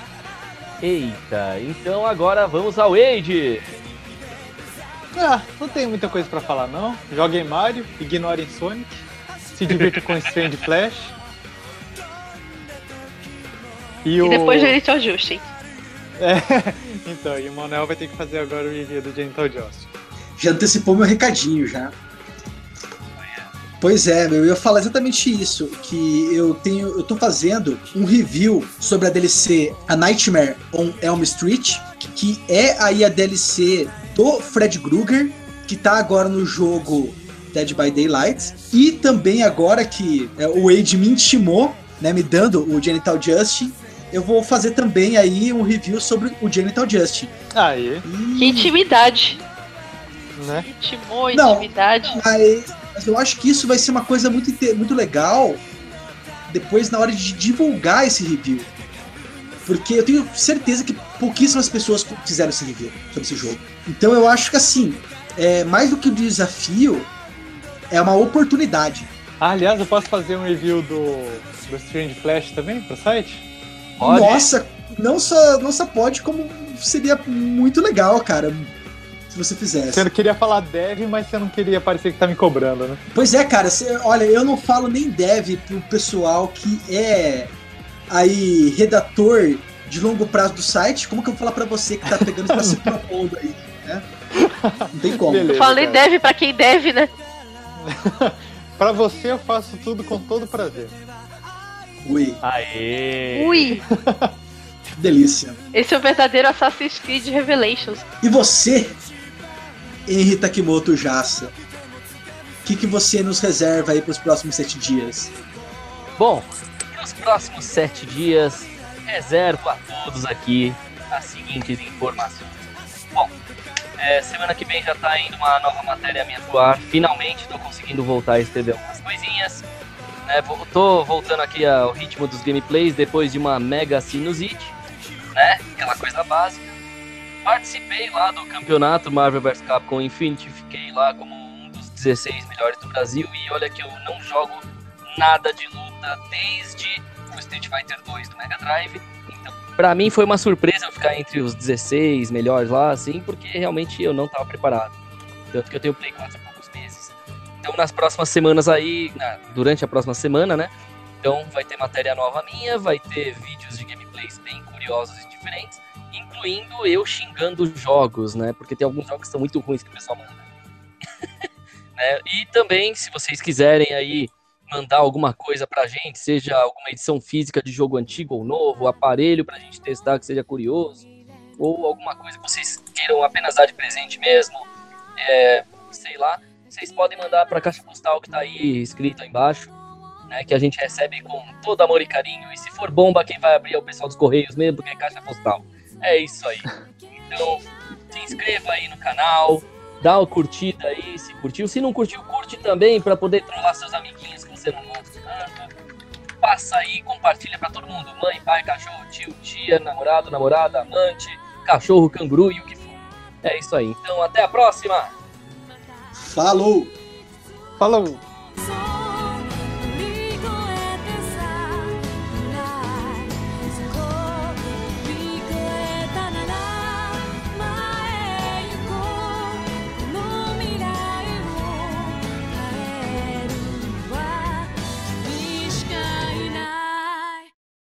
Eita, então agora vamos ao Age. Ah, não tem muita coisa pra falar não. Joguem Mario, ignorem Sonic, se divirta com Strange Flash. E, E o... depois ao Justin. É, então, e o Manuel vai ter que fazer agora o review do Genital Joust. Já antecipou meu recadinho já. Pois é, meu, eu ia falar exatamente isso, que eu tenho, eu tô fazendo um review sobre a DLC A Nightmare on Elm Street, que é aí a DLC do Fred Krueger, que tá agora no jogo Dead by Daylight, e também agora que é, o Wade me intimou, né, me dando o Genital Justin, eu vou fazer também aí um review sobre o Genital Justin. Aí, Que intimidade. né? Intimou, Não. intimidade. Mas, mas eu acho que isso vai ser uma coisa muito, muito legal depois na hora de divulgar esse review. Porque eu tenho certeza que pouquíssimas pessoas fizeram esse review sobre esse jogo. Então eu acho que assim, é, mais do que um desafio, é uma oportunidade. Ah, aliás, eu posso fazer um review do, do Strange Flash também pro site? Pode? Nossa, não só, não só pode, como seria muito legal, cara, se você fizesse. Você não queria falar dev, mas você não queria parecer que tá me cobrando, né? Pois é, cara, cê- olha, eu não falo nem dev pro pessoal que é aí redator de longo prazo do site, como que eu vou falar pra você que tá pegando tá se propondo aí, né? Não tem como. Beleza. Eu falei cara. deve pra quem deve, né? Pra você eu faço tudo com todo prazer. Ui, Aê! Ui, que delícia. esse é o verdadeiro Assassin's Creed Revelations. E você, Henry Takimoto Jassa, o que, que você nos reserva aí pros próximos sete dias? Bom, nos próximos sete dias, reservo a todos aqui as seguintes informações. Bom, é, semana que vem já tá indo uma nova matéria minha pro ar. Finalmente tô conseguindo voltar a escrever algumas coisinhas. Né, vou- tô voltando aqui ao ritmo dos gameplays depois de uma mega sinusite, né? Aquela coisa básica. Participei lá do campeonato Marvel vs Capcom Infinity, fiquei lá como um dos 16 melhores do Brasil e olha que eu não jogo nada de luta desde o Street Fighter 2 do Mega Drive. Então, pra mim foi uma surpresa eu ficar entre os 16 melhores lá, assim, porque realmente eu não tava preparado. Tanto que eu tenho Play 4 há poucos meses. Então, nas próximas semanas aí, na- durante a próxima semana, né? Então, vai ter matéria nova minha, vai ter vídeos de gameplays bem curiosos e diferentes, incluindo eu xingando os jogos, né? Porque tem alguns jogos que são muito ruins que o pessoal manda. né? E também, se vocês quiserem aí mandar alguma coisa pra gente, seja alguma edição física de jogo antigo ou novo, aparelho pra gente testar que seja curioso, ou alguma coisa que vocês queiram apenas dar de presente mesmo, é, sei lá, vocês podem mandar pra caixa postal que tá aí escrito aí embaixo, né, que a gente recebe com todo amor e carinho, e se for bomba, quem vai abrir é o pessoal dos Correios mesmo, porque é caixa postal. É isso aí. Então, se inscreva aí no canal, dá uma curtida aí, se curtiu. Se não curtiu, curte também para poder trollar seus amiguinhos que você não gosta tanto. Passa aí, compartilha para todo mundo: mãe, pai, cachorro, tio, tia, namorado, namorada, amante, cachorro, canguru e o que for. É isso aí. Então, até a próxima! Falou! Falou!